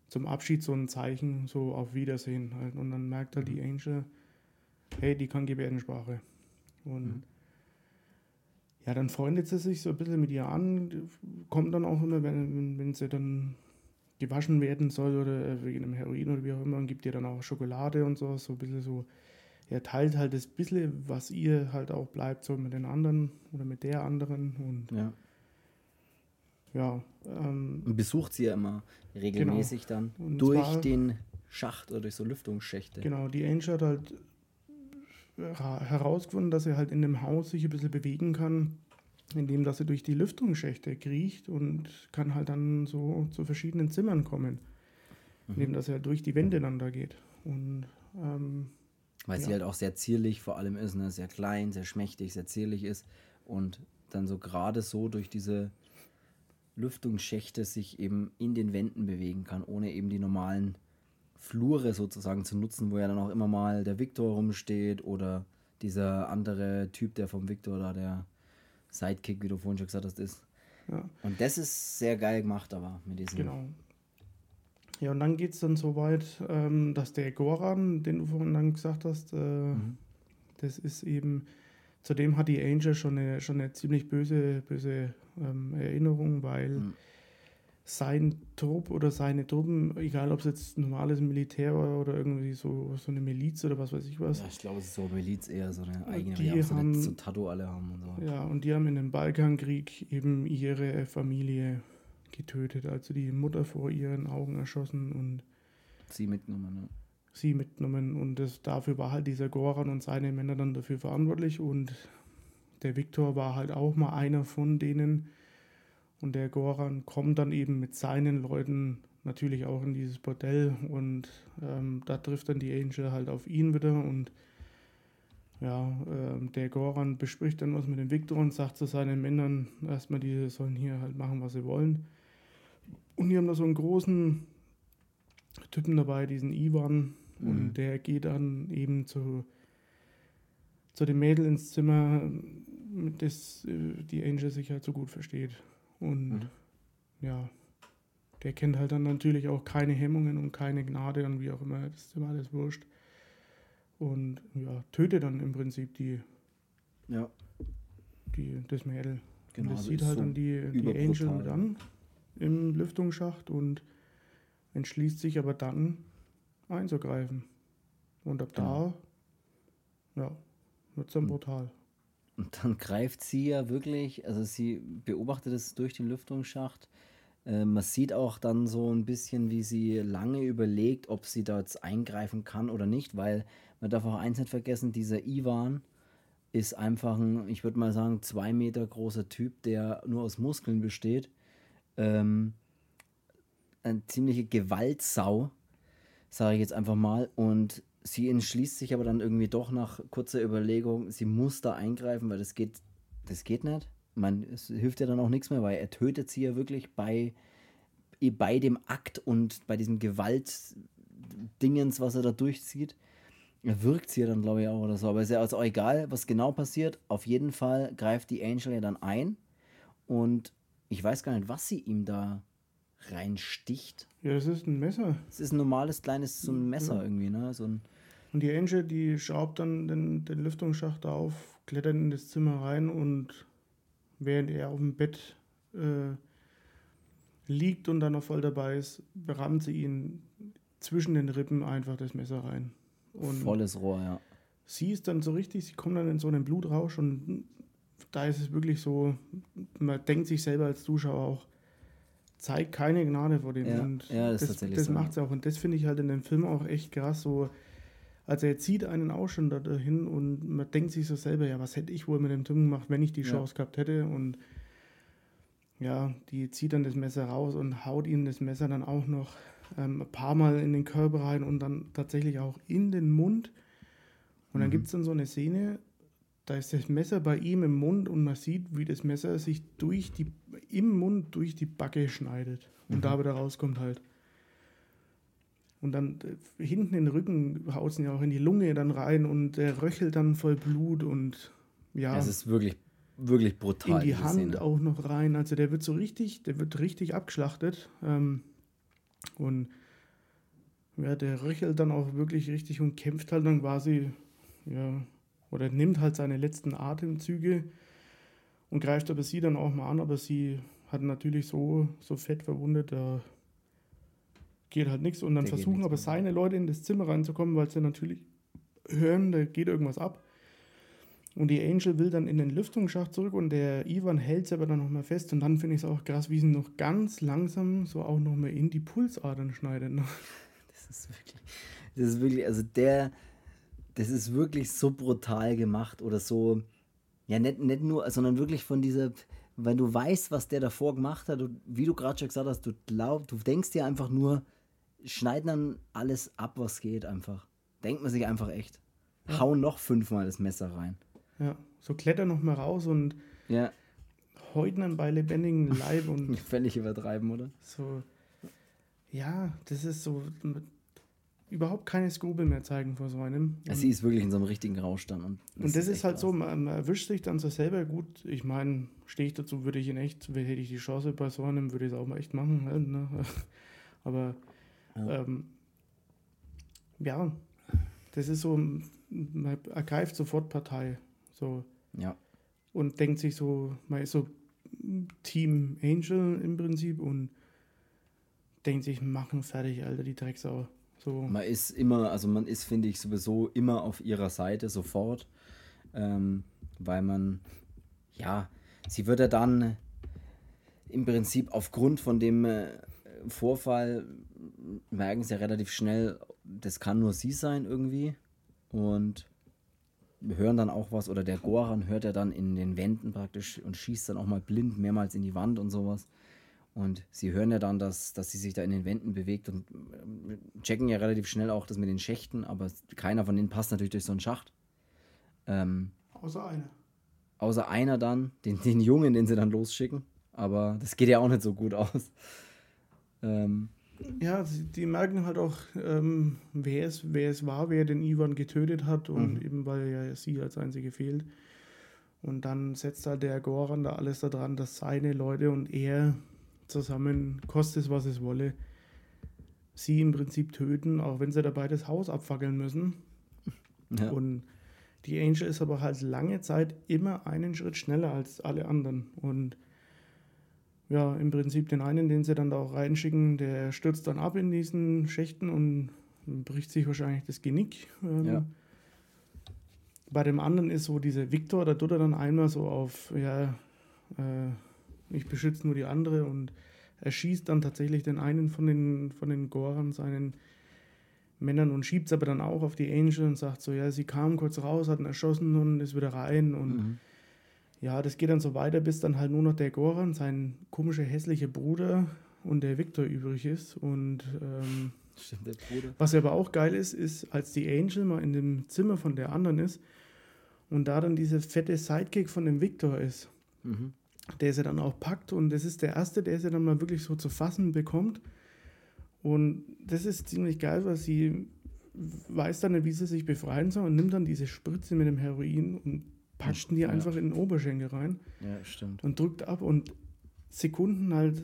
zum Abschied so ein Zeichen, so auf Wiedersehen halt. Und dann merkt halt die Angel, hey, die kann Gebärdensprache. Und mhm ja, dann freundet sie sich so ein bisschen mit ihr an, kommt dann auch immer, wenn, wenn sie dann gewaschen werden soll oder wegen dem Heroin oder wie auch immer und gibt ihr dann auch Schokolade und so, so ein bisschen so, er teilt halt das bisschen, was ihr halt auch bleibt, so mit den anderen oder mit der anderen und ja. Ja. Ähm, und besucht sie ja immer regelmäßig genau. dann und durch den Schacht oder durch so Lüftungsschächte. Genau, die Angel hat halt herausgefunden, dass er halt in dem Haus sich ein bisschen bewegen kann, indem dass er durch die Lüftungsschächte kriecht und kann halt dann so zu verschiedenen Zimmern kommen, mhm. indem dass er durch die Wände dann da geht. Und ähm, weil ja. sie halt auch sehr zierlich vor allem ist, ne? sehr klein, sehr schmächtig, sehr zierlich ist und dann so gerade so durch diese Lüftungsschächte sich eben in den Wänden bewegen kann, ohne eben die normalen Flure sozusagen zu nutzen, wo ja dann auch immer mal der Victor rumsteht oder dieser andere Typ, der vom Victor da der Sidekick, wie du vorhin schon gesagt hast, ist. Ja. Und das ist sehr geil gemacht, aber mit diesem. Genau. Ja, und dann geht es dann so weit, ähm, dass der Goran, den du vorhin dann gesagt hast, äh, mhm. das ist eben, zudem hat die Angel schon eine, schon eine ziemlich böse, böse ähm, Erinnerung, weil mhm sein Trupp oder seine Truppen, egal ob es jetzt normales Militär war oder irgendwie so, so eine Miliz oder was weiß ich was. Ja, ich glaube, es ist so Miliz eher so eine eigene, die haben, haben so Tattoo alle haben und so. Ja, und die haben in dem Balkankrieg eben ihre Familie getötet, also die Mutter vor ihren Augen erschossen und sie mitgenommen, ne? Sie mitgenommen und das, dafür war halt dieser Goran und seine Männer dann dafür verantwortlich und der Viktor war halt auch mal einer von denen, und der Goran kommt dann eben mit seinen Leuten natürlich auch in dieses Bordell und ähm, da trifft dann die Angel halt auf ihn wieder und ja, äh, der Goran bespricht dann was mit dem Victor und sagt zu seinen Männern erstmal, die sollen hier halt machen, was sie wollen. Und die haben da so einen großen Typen dabei, diesen Ivan, mhm. und der geht dann eben zu, zu dem Mädel ins Zimmer, mit das äh, die Angel sich halt so gut versteht. Und mhm. ja, der kennt halt dann natürlich auch keine Hemmungen und keine Gnade und wie auch immer, das ist immer alles wurscht. Und ja, tötet dann im Prinzip die, ja. die das Mädel. Genau, und das sieht halt so dann die, die Angel dann im Lüftungsschacht und entschließt sich aber dann einzugreifen. Und ab genau. ja, wird dann brutal. Und dann greift sie ja wirklich, also sie beobachtet es durch den Lüftungsschacht. Äh, man sieht auch dann so ein bisschen, wie sie lange überlegt, ob sie da jetzt eingreifen kann oder nicht, weil man darf auch eins nicht vergessen, dieser Ivan ist einfach ein, ich würde mal sagen, zwei Meter großer Typ, der nur aus Muskeln besteht. Ähm, eine ziemliche Gewaltsau, sage ich jetzt einfach mal. Und sie entschließt sich aber dann irgendwie doch nach kurzer Überlegung, sie muss da eingreifen, weil das geht, das geht nicht. Man, es hilft ja dann auch nichts mehr, weil er tötet sie ja wirklich bei, bei dem Akt und bei diesem Gewaltdingens, was er da durchzieht. Er wirkt sie ja dann, glaube ich, auch oder so. Aber ist ja also auch egal, was genau passiert. Auf jeden Fall greift die Angel ja dann ein. Und ich weiß gar nicht, was sie ihm da reinsticht. Ja, das ist ein Messer. Es ist ein normales kleines so ein Messer ja. irgendwie, ne? So ein und die Angel, die schraubt dann den, den Lüftungsschacht auf, klettert in das Zimmer rein und während er auf dem Bett äh, liegt und dann noch voll dabei ist, berammt sie ihn zwischen den Rippen einfach das Messer rein. Und Volles Rohr, ja. Sie ist dann so richtig, sie kommt dann in so einen Blutrausch und da ist es wirklich so, man denkt sich selber als Zuschauer auch, zeigt keine Gnade vor dem. Ja, und ja das, das, tatsächlich das so. macht sie auch. Und das finde ich halt in dem Film auch echt krass. So, also er zieht einen auch schon dahin und man denkt sich so selber, ja, was hätte ich wohl mit dem Typen gemacht, wenn ich die Chance ja. gehabt hätte. Und ja, die zieht dann das Messer raus und haut ihm das Messer dann auch noch ähm, ein paar Mal in den Körper rein und dann tatsächlich auch in den Mund. Und dann mhm. gibt es dann so eine Szene, da ist das Messer bei ihm im Mund und man sieht, wie das Messer sich durch die, im Mund durch die Backe schneidet und mhm. da wieder rauskommt halt. Und dann äh, hinten in den Rücken haut es ja auch in die Lunge dann rein und er röchelt dann voll Blut und ja. Es ist wirklich, wirklich brutal. In die Hand Szene. auch noch rein. Also der wird so richtig, der wird richtig abgeschlachtet. Ähm, und ja, der röchelt dann auch wirklich richtig und kämpft halt dann quasi, ja, oder nimmt halt seine letzten Atemzüge und greift aber sie dann auch mal an, aber sie hat natürlich so, so fett verwundet, da geht halt nichts. Und dann Der versuchen aber seine Leute in das Zimmer reinzukommen, weil sie natürlich hören, da geht irgendwas ab. Und die Angel will dann in den Lüftungsschacht zurück und der Ivan hält sie aber dann nochmal fest. Und dann finde ich es auch krass, wie sie noch ganz langsam so auch nochmal in die Pulsadern schneidet. Das ist wirklich, das ist wirklich, also der, das ist wirklich so brutal gemacht oder so, ja, nicht, nicht nur, sondern wirklich von dieser, wenn du weißt, was der davor gemacht hat, und wie du gerade schon gesagt hast, du glaubst, du denkst dir einfach nur, schneiden dann alles ab, was geht, einfach. Denkt man sich einfach echt. Ja. Hau noch fünfmal das Messer rein. Ja, so kletter noch mal raus und ja. heute dann bei lebendigem Leib und. Völlig übertreiben, oder? So. Ja, das ist so überhaupt keine Skrupel mehr zeigen vor so einem. Und, sie ist wirklich in so einem richtigen Rausch dann. Und das, und das ist, ist halt krass. so, man, erwischt sich dann so selber gut. Ich meine, stehe ich dazu, würde ich in echt, hätte ich die Chance bei so einem, würde ich es auch mal echt machen. Halt, ne? Aber ja. Ähm, ja, das ist so, man ergreift sofort Partei. So. Ja. Und denkt sich so, man ist so Team Angel im Prinzip und denkt sich, machen fertig, Alter, die Drecksau. So. Man ist immer, also man ist, finde ich, sowieso immer auf ihrer Seite sofort, ähm, weil man, ja, sie wird ja dann im Prinzip aufgrund von dem äh, Vorfall merken sie ja relativ schnell, das kann nur sie sein irgendwie und hören dann auch was oder der Goran hört er dann in den Wänden praktisch und schießt dann auch mal blind mehrmals in die Wand und sowas. Und sie hören ja dann, dass, dass sie sich da in den Wänden bewegt und äh, checken ja relativ schnell auch das mit den Schächten, aber keiner von denen passt natürlich durch so einen Schacht. Ähm, außer einer. Außer einer dann, den, den Jungen, den sie dann losschicken. Aber das geht ja auch nicht so gut aus. Ähm, ja, die merken halt auch, ähm, wer, es, wer es war, wer den Ivan getötet hat und mhm. eben weil ja sie als einzige fehlt. Und dann setzt halt der Goran da alles daran, dass seine Leute und er zusammen, kostet es was es wolle, sie im Prinzip töten, auch wenn sie dabei das Haus abfackeln müssen. Ja. Und die Angel ist aber halt lange Zeit immer einen Schritt schneller als alle anderen. Und ja, im Prinzip den einen, den sie dann da auch reinschicken, der stürzt dann ab in diesen Schächten und bricht sich wahrscheinlich das Genick. Ähm, ja. bei dem anderen ist so dieser Victor, da tut er dann einmal so auf, ja, äh, ich beschütze nur die andere und er schießt dann tatsächlich den einen von den, von den Goran, seinen Männern und schiebt es aber dann auch auf die Angel und sagt so, ja, sie kam kurz raus, hat ihn erschossen und ist wieder rein und mhm. ja, das geht dann so weiter, bis dann halt nur noch der Goran, sein komischer, hässlicher Bruder und der Victor übrig ist und ähm, Stimmt, was aber auch geil ist, ist, als die Angel mal in dem Zimmer von der anderen ist und da dann dieser fette Sidekick von dem Victor ist, mhm. Der sie dann auch packt und das ist der erste, der sie dann mal wirklich so zu fassen bekommt und das ist ziemlich geil, weil sie weiß dann nicht, wie sie sich befreien soll und nimmt dann diese Spritze mit dem Heroin und packt die ja. einfach in den Oberschenkel rein. Ja, stimmt. Und drückt ab und Sekunden halt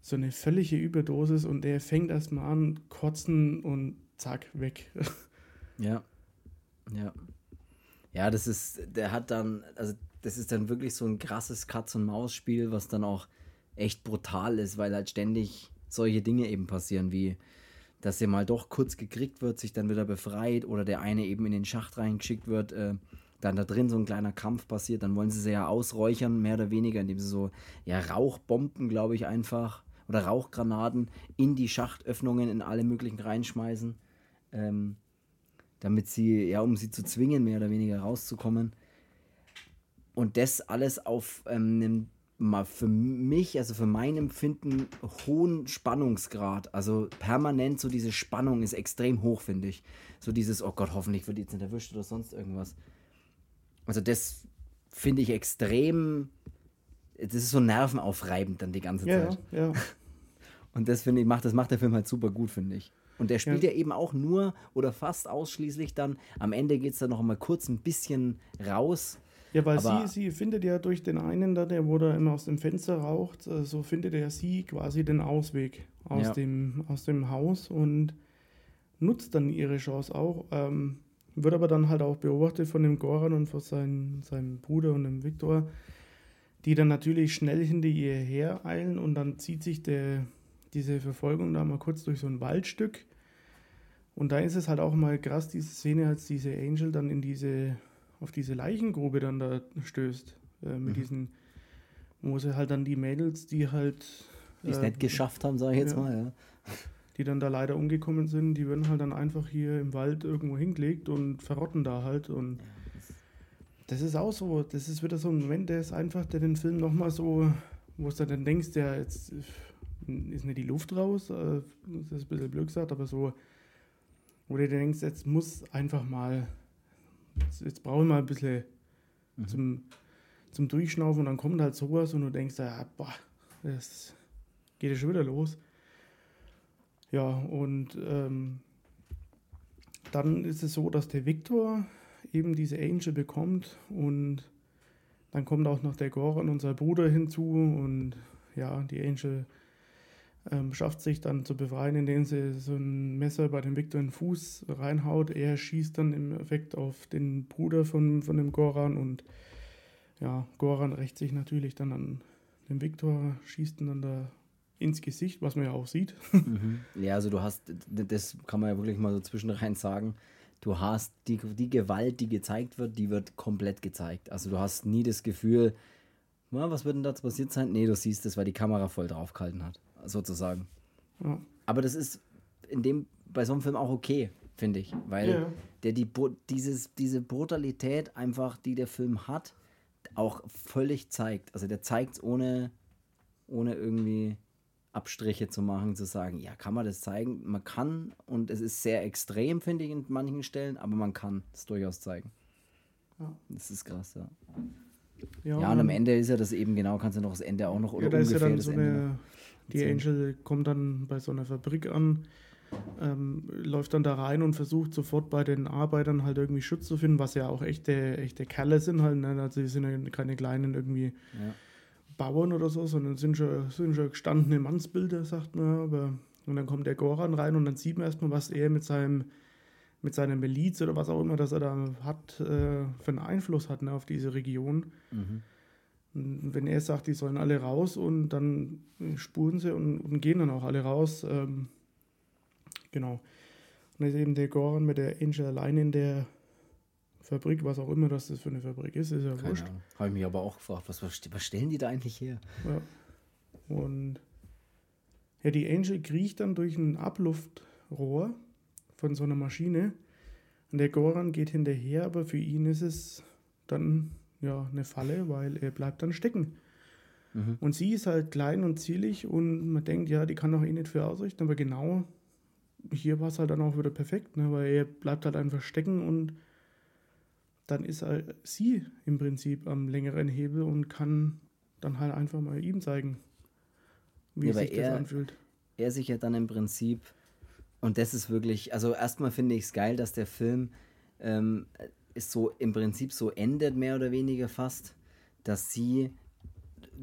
so eine völlige Überdosis und der fängt erstmal an, kotzen und zack, weg. Ja. Ja. Ja, das ist, der hat dann, also das ist dann wirklich so ein krasses Katz-und-Maus-Spiel, was dann auch echt brutal ist, weil halt ständig solche Dinge eben passieren, wie dass er mal doch kurz gekriegt wird, sich dann wieder befreit oder der eine eben in den Schacht reingeschickt wird, äh, dann da drin so ein kleiner Kampf passiert, dann wollen sie sie ja ausräuchern, mehr oder weniger, indem sie so ja, Rauchbomben, glaube ich, einfach oder Rauchgranaten in die Schachtöffnungen in alle möglichen reinschmeißen, ähm, damit sie, ja, um sie zu zwingen, mehr oder weniger rauszukommen. Und das alles auf ähm, einem mal für mich, also für mein Empfinden, hohen Spannungsgrad. Also permanent so diese Spannung ist extrem hoch, finde ich. So dieses, oh Gott, hoffentlich wird jetzt nicht erwischt oder sonst irgendwas. Also das finde ich extrem, das ist so nervenaufreibend dann die ganze Zeit. Ja, ja. Und das finde ich, macht, das macht der Film halt super gut, finde ich. Und der spielt ja. ja. eben auch nur oder fast ausschließlich dann, am Ende geht es dann noch mal kurz ein bisschen raus ja, weil sie, sie findet ja durch den einen da, der wo da immer aus dem Fenster raucht, äh, so findet ja sie quasi den Ausweg aus, ja. dem, aus dem Haus und nutzt dann ihre Chance auch. Ähm, wird aber dann halt auch beobachtet von dem Goran und von seinen, seinem Bruder und dem Viktor, die dann natürlich schnell hinter ihr her eilen und dann zieht sich der, diese Verfolgung da mal kurz durch so ein Waldstück. Und da ist es halt auch mal krass, diese Szene, als diese Angel dann in diese auf diese Leichengrube dann da stößt. Äh, mit mhm. diesen, wo sie halt dann die Mädels, die halt. Die es äh, nicht geschafft haben, sage ich jetzt ja, mal, ja. Die dann da leider umgekommen sind, die werden halt dann einfach hier im Wald irgendwo hingelegt und verrotten da halt. Und das ist auch so, das ist wieder so ein Moment, der ist einfach, der den Film nochmal so, wo du dann denkst, ja, jetzt ist nicht die Luft raus, äh, das ist ein bisschen blöd gesagt, aber so, wo du denkst, jetzt muss einfach mal jetzt, jetzt brauche ich mal ein bisschen mhm. zum, zum Durchschnaufen und dann kommt halt sowas und du denkst, ja, boah, das geht ja schon wieder los. Ja, und ähm, dann ist es so, dass der Viktor eben diese Angel bekommt und dann kommt auch noch der Goran, unser Bruder, hinzu und ja, die Angel ähm, schafft sich dann zu befreien, indem sie so ein Messer bei dem Victor in den Fuß reinhaut. Er schießt dann im Effekt auf den Bruder von, von dem Goran und ja, Goran rächt sich natürlich dann an den Victor, schießt ihn dann da ins Gesicht, was man ja auch sieht. Mhm. Ja, also du hast, das kann man ja wirklich mal so zwischendrin sagen, du hast die, die Gewalt, die gezeigt wird, die wird komplett gezeigt. Also du hast nie das Gefühl, was wird denn da passiert sein? Nee, du siehst es, weil die Kamera voll draufgehalten hat sozusagen. Ja. Aber das ist in dem, bei so einem Film auch okay, finde ich, weil ja. der die, dieses, diese Brutalität einfach, die der Film hat, auch völlig zeigt. Also der zeigt es ohne, ohne irgendwie Abstriche zu machen, zu sagen, ja, kann man das zeigen? Man kann und es ist sehr extrem, finde ich, in manchen Stellen, aber man kann es durchaus zeigen. Ja. Das ist krass, ja. Ja, ja, und am Ende ist ja das eben genau, kannst du noch das Ende auch noch oder ja, da ungefähr ist ja dann so eine, die Angel kommt dann bei so einer Fabrik an, ähm, läuft dann da rein und versucht sofort bei den Arbeitern halt irgendwie Schutz zu finden, was ja auch echte, echte Kerle sind halt. Ne? Also die sind ja keine kleinen irgendwie ja. Bauern oder so, sondern sind schon, sind schon gestandene Mannsbilder, sagt man. Aber und dann kommt der Goran rein und dann sieht man erstmal, was er mit seinem mit seiner Miliz oder was auch immer, das er da hat, äh, für einen Einfluss hat ne, auf diese Region. Mhm. Wenn er sagt, die sollen alle raus und dann spuren sie und, und gehen dann auch alle raus. Ähm, genau. Und dann ist eben der Goran mit der Angel allein in der Fabrik, was auch immer das für eine Fabrik ist, ist ja Keine wurscht. Habe ich mich aber auch gefragt, was, was was stellen die da eigentlich her? Ja. Und ja, die Angel kriecht dann durch ein Abluftrohr von so einer Maschine. Und der Goran geht hinterher, aber für ihn ist es dann ja eine Falle, weil er bleibt dann stecken. Mhm. Und sie ist halt klein und zierlich und man denkt, ja, die kann doch eh nicht viel ausrichten, aber genau hier war es halt dann auch wieder perfekt, ne, weil er bleibt halt einfach stecken und dann ist halt sie im Prinzip am längeren Hebel und kann dann halt einfach mal ihm zeigen, wie Ja, sich das er- anfühlt. er sich ja dann im Prinzip, und das ist wirklich, also erstmal finde ich es geil, dass der Film ähm, ist so im Prinzip so endet, mehr oder weniger fast, dass sie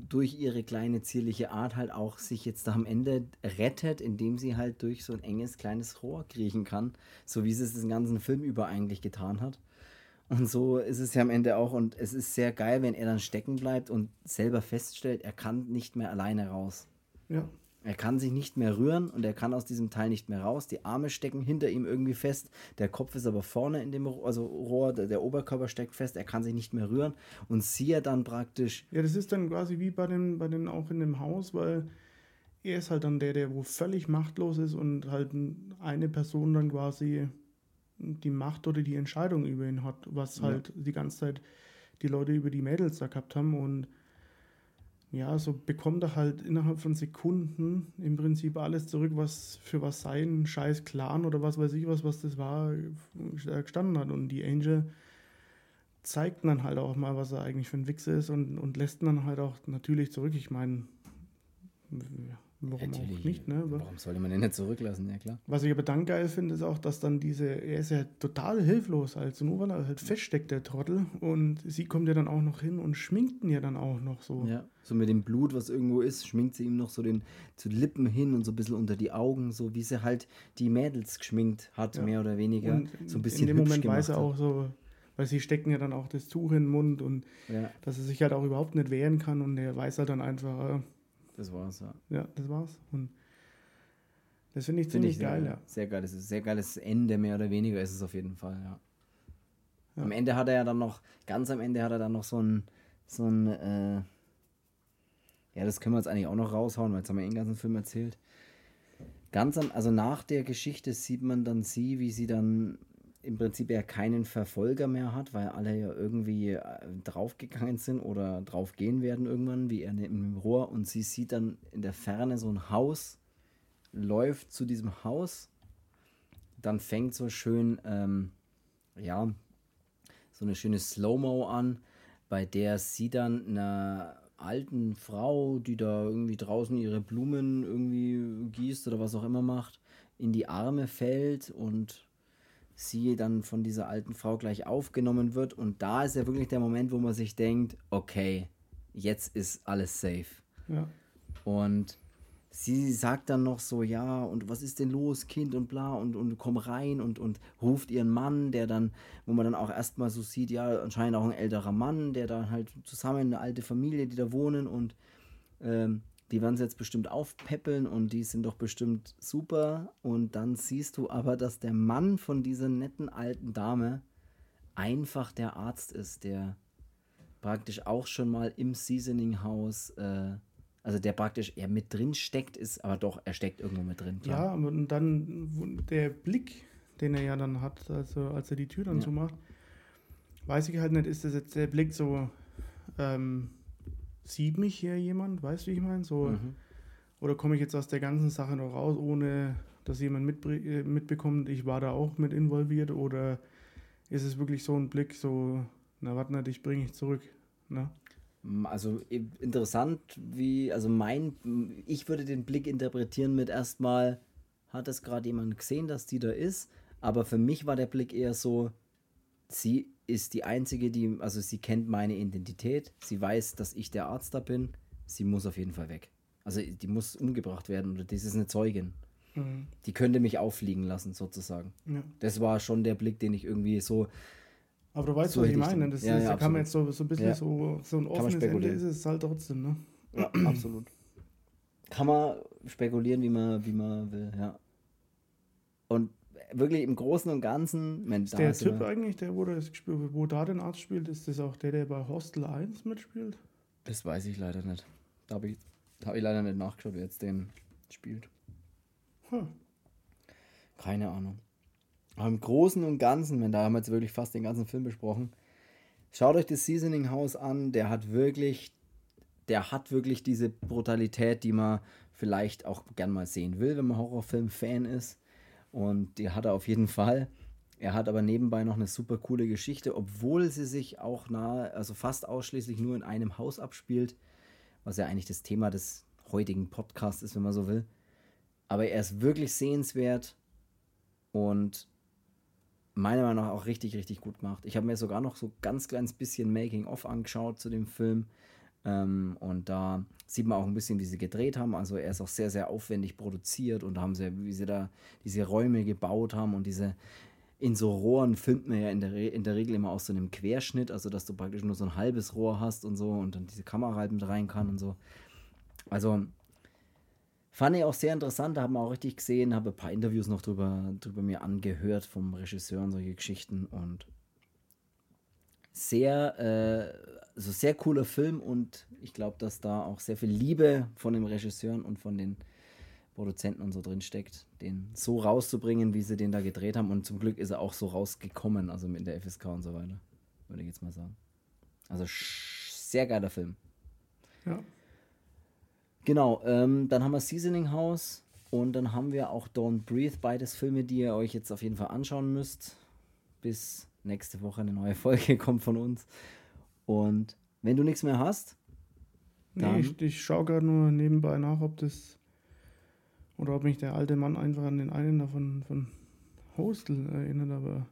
durch ihre kleine zierliche Art halt auch sich jetzt am Ende rettet, indem sie halt durch so ein enges kleines Rohr kriechen kann, so wie sie es den ganzen Film über eigentlich getan hat. Und so ist es ja am Ende auch und es ist sehr geil, wenn er dann stecken bleibt und selber feststellt, er kann nicht mehr alleine raus. Ja, Er kann sich nicht mehr rühren und er kann aus diesem Teil nicht mehr raus. Die Arme stecken hinter ihm irgendwie fest. Der Kopf ist aber vorne in dem Ro- also Rohr, der, Oberkörper steckt fest. Er kann sich nicht mehr rühren und sie ja dann praktisch. ja, das ist dann quasi wie bei den, bei den auch in dem Haus, weil er ist halt dann der, der wo völlig machtlos ist und halt eine Person dann quasi die Macht oder die Entscheidung über ihn hat, was Ja. halt die ganze Zeit die Leute über die Mädels da gehabt haben und ja, so bekommt er halt innerhalb von Sekunden im Prinzip alles zurück, was für was sein scheiß Clan oder was weiß ich was, was das war, äh, gestanden hat. Und die Angel zeigt dann halt auch mal, was er eigentlich für ein Wichser ist und, und lässt dann halt auch natürlich zurück. Ich meine, warum auch nicht, ne? Warum sollte man den nicht zurücklassen? Ja, klar. was ich aber dann geil finde, ist auch, dass dann diese, er ist ja total hilflos, also nur weil er halt feststeckt, der Trottel. Und sie kommt ja dann auch noch hin und schminkt ihn ja dann auch noch so. Ja. So mit dem Blut, was irgendwo ist, schminkt sie ihm noch so den zu den Lippen hin und so ein bisschen unter die Augen, so wie sie halt die Mädels geschminkt hat, Ja. mehr oder weniger. Und so ein bisschen in dem Moment weiß er auch so, weil sie stecken ja dann auch das Tuch in den Mund und Ja, dass er sich halt auch überhaupt nicht wehren kann und er weiß halt dann einfach, äh, das war's, ja. ja, das war's. Und das finde ich ziemlich ich sehr, geil, ja. sehr geil. Das ist ein sehr geiles Ende, mehr oder weniger ist es auf jeden Fall, ja. Ja. Am Ende hat er ja dann noch, ganz am Ende hat er dann noch so ein, so ein, äh, ja, das können wir jetzt eigentlich auch noch raushauen, weil jetzt haben wir den ganzen Film erzählt. Ganz am, also nach der Geschichte sieht man dann sie, wie sie dann im Prinzip ja keinen Verfolger mehr hat, weil alle ja irgendwie äh, draufgegangen sind oder draufgehen werden irgendwann, wie er dem Rohr. Und sie sieht dann in der Ferne so ein Haus, läuft zu diesem Haus, dann fängt so schön, ähm, ja, so eine schöne Slow-Mo an, bei der sie dann einer alten Frau, die da irgendwie draußen ihre Blumen irgendwie gießt oder was auch immer macht, in die Arme fällt und sie dann von dieser alten Frau gleich aufgenommen wird. Und da ist ja wirklich der Moment, wo man sich denkt, okay, jetzt ist alles safe. ja. Und sie sagt dann noch so, ja, und was ist denn los, Kind und bla, und, und komm rein und, und ruft ihren Mann, der dann, wo man dann auch erstmal so sieht, ja, anscheinend auch ein älterer Mann, der da halt zusammen, eine alte Familie, die da wohnen und ähm, die werden sie jetzt bestimmt aufpäppeln und die sind doch bestimmt super. Und dann siehst du aber, dass der Mann von dieser netten alten Dame einfach der Arzt ist, der praktisch auch schon mal im Seasoning-Haus, äh, also der praktisch eher mit drin steckt, ist, aber doch, er steckt irgendwo mit drin. klar. Ja, und dann der Blick, den er ja dann hat, also als er die Tür dann Ja. zumacht, weiß ich halt nicht, ist das jetzt der Blick so, ähm, sieht mich hier jemand, weißt du, wie ich meine? So, Mhm. Oder komme ich jetzt aus der ganzen Sache noch raus, ohne dass jemand äh, mitbekommt, ich war da auch mit involviert? Oder ist es wirklich so ein Blick, so, na warte dich bringe ich zurück? Ne? Also interessant, wie, also mein, ich würde den Blick interpretieren mit erstmal, hat es gerade jemand gesehen, dass die da ist? Aber für mich war der Blick eher so, sie ist die Einzige, die, also sie kennt meine Identität, sie weiß, dass ich der Arzt da bin, sie muss auf jeden Fall weg. Also die muss umgebracht werden oder das ist eine Zeugin. Mhm. Die könnte mich auffliegen lassen, sozusagen. Ja. Das war schon der Blick, den ich irgendwie so, Aber du weißt, So was ich meine. Das ja, ist, ja, da kann man jetzt so, so ein bisschen Ja. so, so ein offenes Ende spekulieren. ist es halt trotzdem, ne? ja, absolut. Kann man spekulieren, wie man, wie man will, ja. Und wirklich im Großen und Ganzen. Man, ist der Typ eigentlich, der wo, das gespielt, wo da den Arzt spielt, ist das auch der, der bei Hostel 1 mitspielt? Das weiß ich leider nicht. Da habe ich, hab ich leider nicht nachgeschaut, wer jetzt den spielt. Hm. Keine Ahnung. Aber im Großen und Ganzen, wenn da haben wir jetzt wirklich fast den ganzen Film besprochen. Schaut euch das Seasoning House an, der hat wirklich, der hat wirklich diese Brutalität, die man vielleicht auch gern mal sehen will, wenn man Horrorfilm-Fan ist. Und die hat er auf jeden Fall. Er hat aber nebenbei noch eine super coole Geschichte, obwohl sie sich auch nahe, also fast ausschließlich nur in einem Haus abspielt, was ja eigentlich das Thema des heutigen Podcasts ist, wenn man so will. Aber er ist wirklich sehenswert und meiner Meinung nach auch richtig, richtig gut gemacht. Ich habe mir sogar noch so ganz kleines bisschen Making-of angeschaut zu dem Film. Ähm, und da sieht man auch ein bisschen, wie sie gedreht haben. Also er ist auch sehr, sehr aufwendig produziert und haben sie, wie sie da diese Räume gebaut haben und diese in so Rohren filmt man ja in der, in der Regel immer aus so einem Querschnitt, also dass du praktisch nur so ein halbes Rohr hast und so und dann diese Kamera halt mit rein kann und so. Also fand ich auch sehr interessant, da haben wir auch richtig gesehen, habe ein paar Interviews noch drüber, drüber mir angehört vom Regisseur und solche Geschichten und sehr, äh, also sehr cooler Film und ich glaube, dass da auch sehr viel Liebe von den Regisseuren und von den Produzenten und so drin steckt, den so rauszubringen, wie sie den da gedreht haben. Und zum Glück ist er auch so rausgekommen, also mit der FSK und so weiter, würde ich jetzt mal sagen. Also sehr geiler Film. Ja. Genau, ähm, dann haben wir Seasoning House und dann haben wir auch Don't Breathe, beides Filme, die ihr euch jetzt auf jeden Fall anschauen müsst. Bis nächste Woche eine neue Folge kommt von uns. Und wenn du nichts mehr hast. Nee, ich, ich schaue gerade nur nebenbei nach, ob das. Oder ob mich der alte Mann einfach an den einen davon von Hostel erinnert, aber.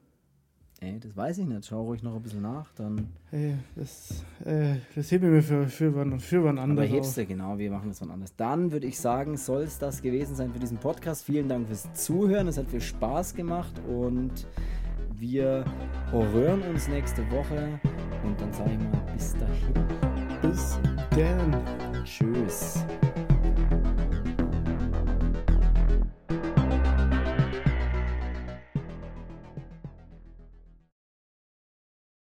Ey, das weiß ich nicht. Schau ruhig noch ein bisschen nach, dann. Ey, das, äh, das hebe ich mir für, für, wann, für wann anders. Aber hebst du, genau, wir machen das wann anders. Dann würde ich sagen, soll es das gewesen sein für diesen Podcast. Vielen Dank fürs Zuhören. Es hat viel Spaß gemacht und wir hören uns nächste Woche und dann sage ich mal bis dahin. Bis dann. Tschüss.